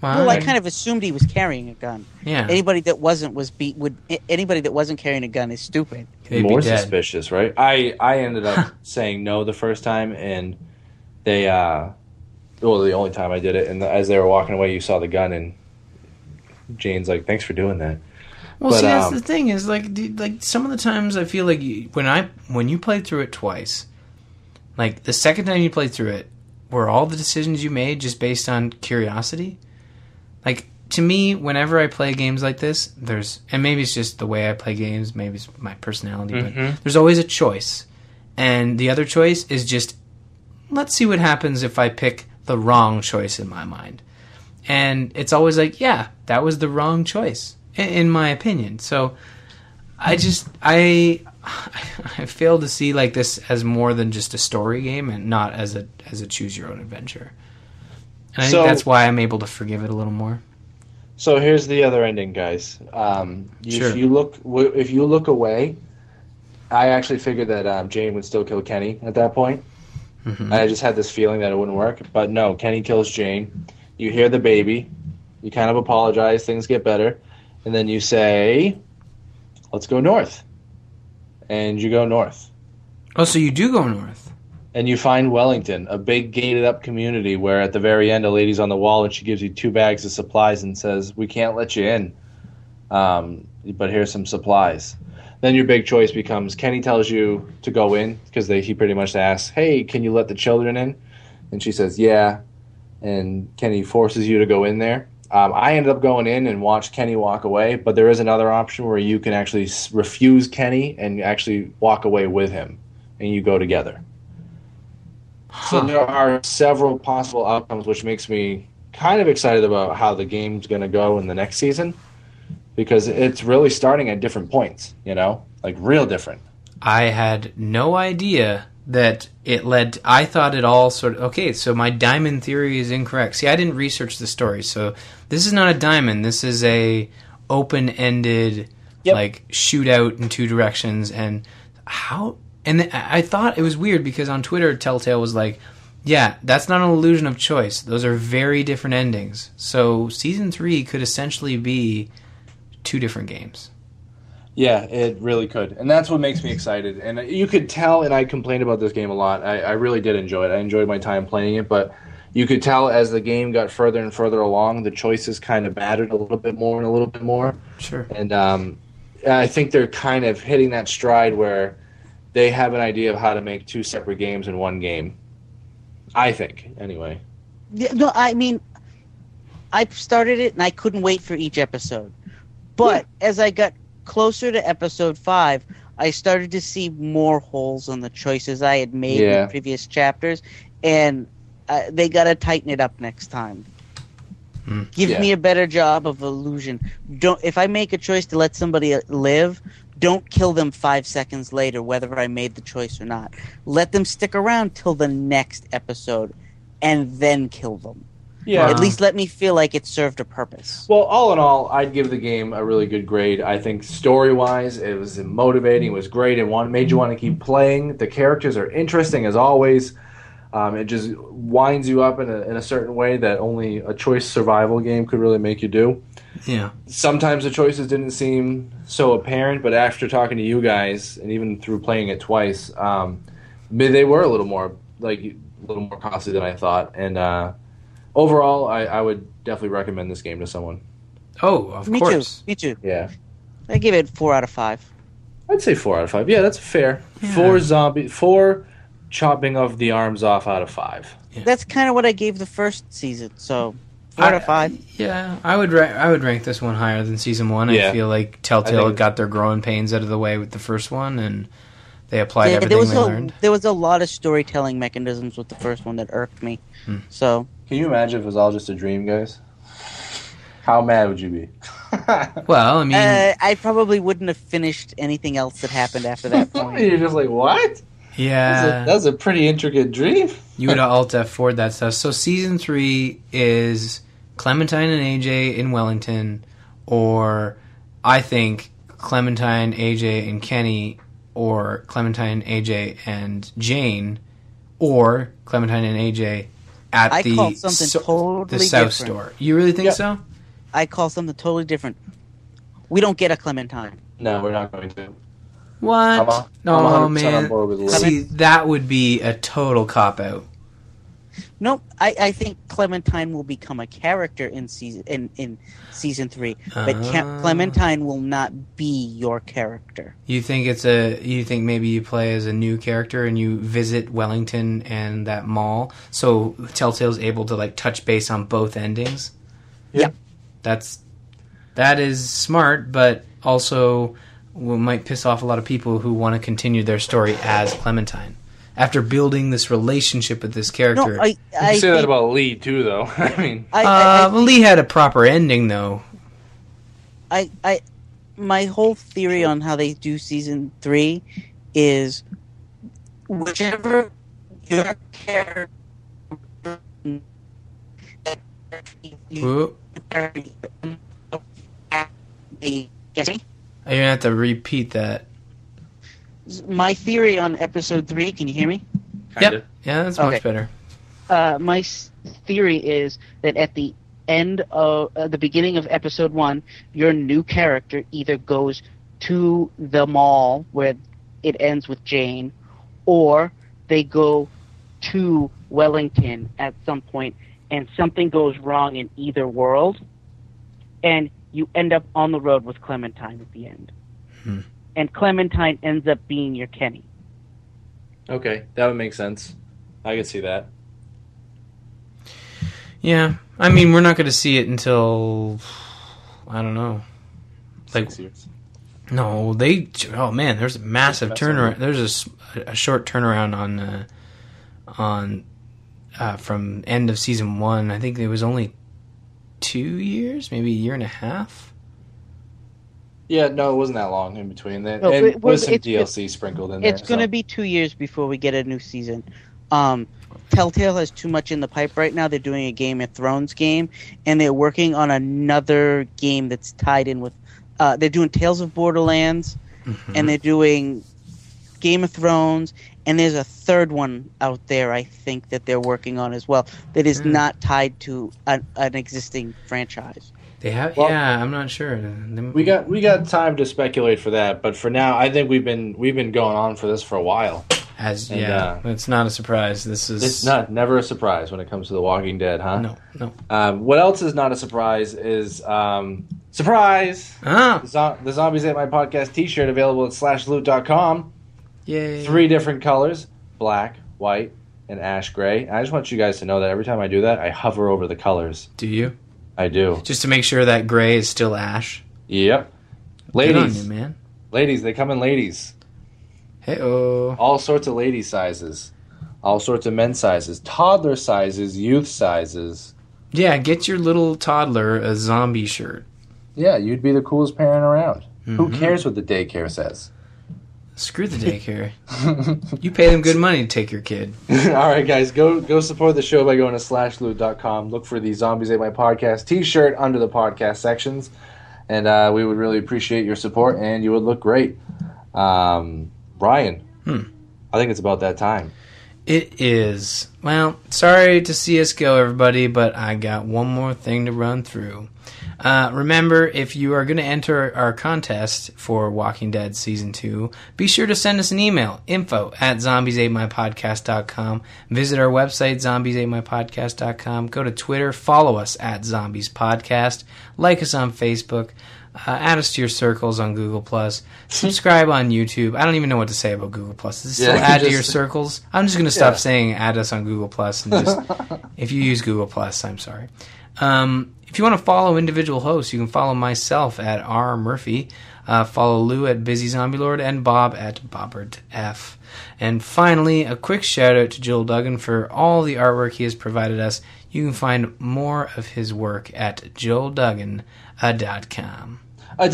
Wow. Well, I kind of assumed he was carrying a gun. Yeah. Anybody that wasn't was beat. Would anybody that wasn't carrying a gun is stupid. They'd More suspicious, right? I I ended up *laughs* saying no the first time, and they uh, well, the only time I did it, and as they were walking away, you saw the gun, and Jane's like, "Thanks for doing that." Well, But, see, that's um, the thing is like, dude, like some of the times I feel like you, when I when you played through it twice, like the second time you played through it, were all the decisions you made just based on curiosity? Like to me, whenever I play games like this, there's and maybe it's just the way I play games, maybe it's my personality, Mhm. but there's always a choice, and the other choice is just let's see what happens if I pick the wrong choice in my mind. And it's always like, yeah, that was the wrong choice, in, in my opinion. So I just, I, *laughs* I fail to see like this as more than just a story game and not as a as a choose your own adventure. And I So- think that's why I'm able to forgive it a little more. So here's the other ending, guys. Um, Sure. If you look, if you look away, I actually figured that um, Jane would still kill Kenny at that point. Mhm. I just had this feeling that it wouldn't work, but no. Kenny kills Jane. You hear the baby. You kind of apologize. Things get better, and then you say, "Let's go north," and you go north. Oh, so you do go north? And you find Wellington, a big gated up community where at the very end a lady's on the wall and she gives you two bags of supplies and says, We can't let you in. Um, but here's some supplies. Then your big choice becomes Kenny tells you to go in because he pretty much asks, Hey, can you let the children in? And she says, Yeah. And Kenny forces you to go in there. Um, I ended up going in and watched Kenny walk away, but there is another option where you can actually refuse Kenny and actually walk away with him, and you go together. So there are several possible outcomes, which makes me kind of excited about how the game's going to go in the next season, because it's really starting at different points. You know, like real different. I had no idea that it led. I thought it all sort of okay. So my diamond theory is incorrect. See, I didn't research the story, so this is not a diamond. This is a open-ended like shootout in two directions. And how? And th- I thought it was weird because on Twitter, Telltale was like, "Yeah, that's not an illusion of choice. Those are very different endings." So season three could essentially be two different games. Yeah, it really could, and that's what makes me excited. And you could tell, and I complained about this game a lot. I, I really did enjoy it. I enjoyed my time playing it, but you could tell as the game got further and further along, the choices kind of mattered a little bit more and a little bit more. Sure. And um, I think they're kind of hitting that stride where they have an idea of how to make two separate games in one game. I think, anyway. Yeah, no, I mean, I started it and I couldn't wait for each episode. But as I got closer to episode five, I started to see more holes in the choices I had made Yeah. in previous chapters, and uh, they got to tighten it up next time. Give Yeah. me a better job of illusion. Don't if I make a choice to let somebody uh, live, don't kill them five seconds later, whether I made the choice or not. Let them stick around till the next episode, and then kill them. Yeah. At least let me feel like it served a purpose. Well, all in all, I'd give the game a really good grade. I think story wise, it was motivating, it was great, it made you want to keep playing. The characters are interesting as always. Um, it just winds you up in a, in a certain way that only a choice survival game could really make you do. Yeah. Sometimes the choices didn't seem so apparent, but after talking to you guys and even through playing it twice, um, they they were a little more like a little more costly than I thought. And uh, overall, I, I would definitely recommend this game to someone. Oh, of me course. too. Me too. Yeah. I give it four out of five. I'd say four out of five. Yeah, that's fair. Four zombie, four chopping of the arms off out of five. That's kind of what I gave the first season. So four out of five. Yeah, I would ra- I would rank this one higher than season one. Yeah. I feel like Telltale think- got their growing pains out of the way with the first one, and they applied Yeah, everything there was they a learned. there was a lot of storytelling mechanisms with the first one that irked me. Hmm. So Can you imagine if it was all just a dream, guys? How mad would you be? *laughs* Well, I mean, uh, I probably wouldn't have finished anything else that happened after that point. *laughs* You're just like, what? That was, yeah, a, that was a pretty intricate dream. you would alt F4 that stuff. So season three is Clementine and AJ in Wellington, or I think Clementine, AJ, and Kenny, or Clementine, AJ, and Jane, or Clementine and AJ at I the call something so- totally the South different. store. You really think Yeah. so? I call something totally different. We don't get a Clementine. No, we're not going to. What? I'm a- no, I'm 100% man. board with Lily. See, that would be a total cop out. Nope. I, I think Clementine will become a character in season in, in season three, but Ca- Ah. Clementine will not be your character. You think it's a? You think maybe you play as a new character and you visit Wellington and that mall, so Telltale's able to like touch base on both endings. Yep. That's that is smart, but also will, might piss off a lot of people who want to continue their story as Clementine after building this relationship with this character. No, I You I can say that about Lee too, though. *laughs* I mean, I, I, uh, well, Lee had a proper ending though. I, I, my whole theory on how they do season three is whichever your character. Whoop. Yes, me? You're gonna have to repeat that. My theory on episode three. Can you hear me? Yep. Yeah, that's much Okay. better. uh, my theory is that at the end of uh, the beginning of episode one, your new character either goes to the mall where it ends with Jane, or they go to Wellington at some point, and something goes wrong in either world, and you end up on the road with Clementine at the end. Hmm. And Clementine ends up being your Kenny. okay, that would make sense. I could see that. Yeah, I mean, we're not going to see it until I don't know. Like, Six years. no, they. Oh man, there's a massive turnaround. right. There's a short turnaround on uh, on uh, from end of season one. I think it was only two years, maybe a year and a half. Yeah, no, it wasn't that long in between. There No, and it was- some it's- DLC sprinkled in there. It's going to so. be two years before we get a new season. Um, Telltale has too much in the pipe right now. They're doing a Game of Thrones game, and they're working on another game that's tied in with. Uh, they're doing Tales of Borderlands, Mm-hmm. and they're doing Game of Thrones, and there's a third one out there. I think that they're working on as well that is Hmm. not tied to an, an existing franchise. They have. Well- yeah, I'm not sure. We got we got time to speculate for that, but for now, I think we've been we've been going on for this for a while. as and, yeah. uh, it's not a surprise. This is It's not never a surprise when it comes to The Walking Dead, huh? No, no. Um, what else is not a surprise is um, surprise. Ah, The, zo- the Zombies Ate My Podcast T-shirt available at slashloot.com. yay! Three different colors: black, white, and ash gray. I just want you guys to know that every time I do that, I hover over the colors. Do you I do. just to make sure that gray is still ash? Yep. Ladies, you, man. ladies, they come in ladies. Hey oh. all sorts of lady sizes, all sorts of men sizes, toddler sizes, youth sizes. Yeah, get your little toddler a zombie shirt. Yeah, you'd be the coolest parent around. Who Mhm. cares what the daycare says? Screw the *laughs* daycare. you pay them good money to take your kid. *laughs* all right, guys, go go support the show by going to slashloot.com. Look for the Zombies Ate My Podcast T-shirt under the podcast sections, and uh, we would really appreciate your support. And you would look great, um, Brian. Hmm. I think it's about that time. It is. Well, sorry to see us go, everybody, but I got one more thing to run through. Uh, remember, if you are going to enter our contest for Walking Dead Season 2, be sure to send us an email, info at zombiesatemypodcast.com. Visit our website, zombiesatemypodcast.com. Go to Twitter, follow us at Zombies Podcast. Like us on Facebook. Uh, add us to your circles on Google Plus. Subscribe on YouTube. I don't even know what to say about Google Plus. Is still *laughs* Yeah, add to your circles? I'm just going to stop Yeah. saying add us on Google Plus and just *laughs* if you use Google Plus, I'm sorry. Um, if you want to follow individual hosts, you can follow myself at R Murphy, uh, follow Lou at Busy Zombie Lord, and Bob at Bobbert F. And finally, a quick shout out to Joel Duggan for all the artwork he has provided us. You can find more of his work at joelduggan.com. A dot com. A Lou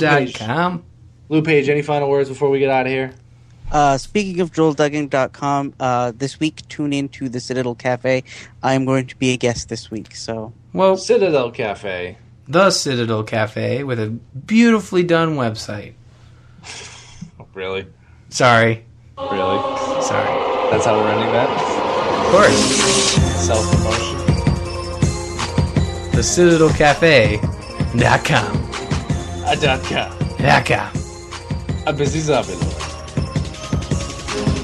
dot Page. com. Lou Page, any final words before we get out of here? Uh, speaking of JoelDuggan.com, uh, this week tune in to the Citadel Cafe. I'm going to be a guest this week, so Well, Citadel Cafe. the Citadel Cafe with a beautifully done website. *laughs* Really? Sorry. Really? Sorry. That's how we're ending that? Of course. Self promotion. The Citadel Cafe.com. A dot com. Dot com. A busy zombie lord.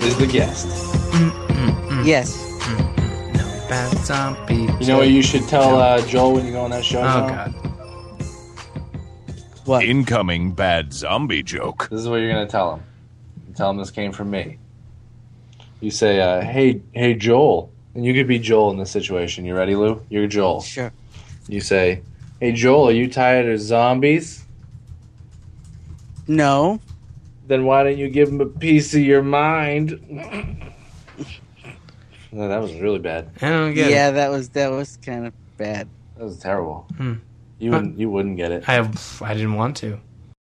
Is the guest. yes. Bad zombie. You know what you should tell uh, Joel when you go on that show? Oh, now? God. What? Incoming bad zombie joke. This is what you're gonna tell him. You tell him this came from me. You say, uh, "Hey, hey, Joel," and you could be Joel in this situation. You ready, Lou? You're Joel. Sure. You say, "Hey, Joel, are you tired of zombies? No. Then why don't you give him a piece of your mind?" No, that was really bad. I don't get it. yeah, it. that was that was kind of bad. That was terrible. Hmm. You wouldn't, you wouldn't get it. I I didn't want to.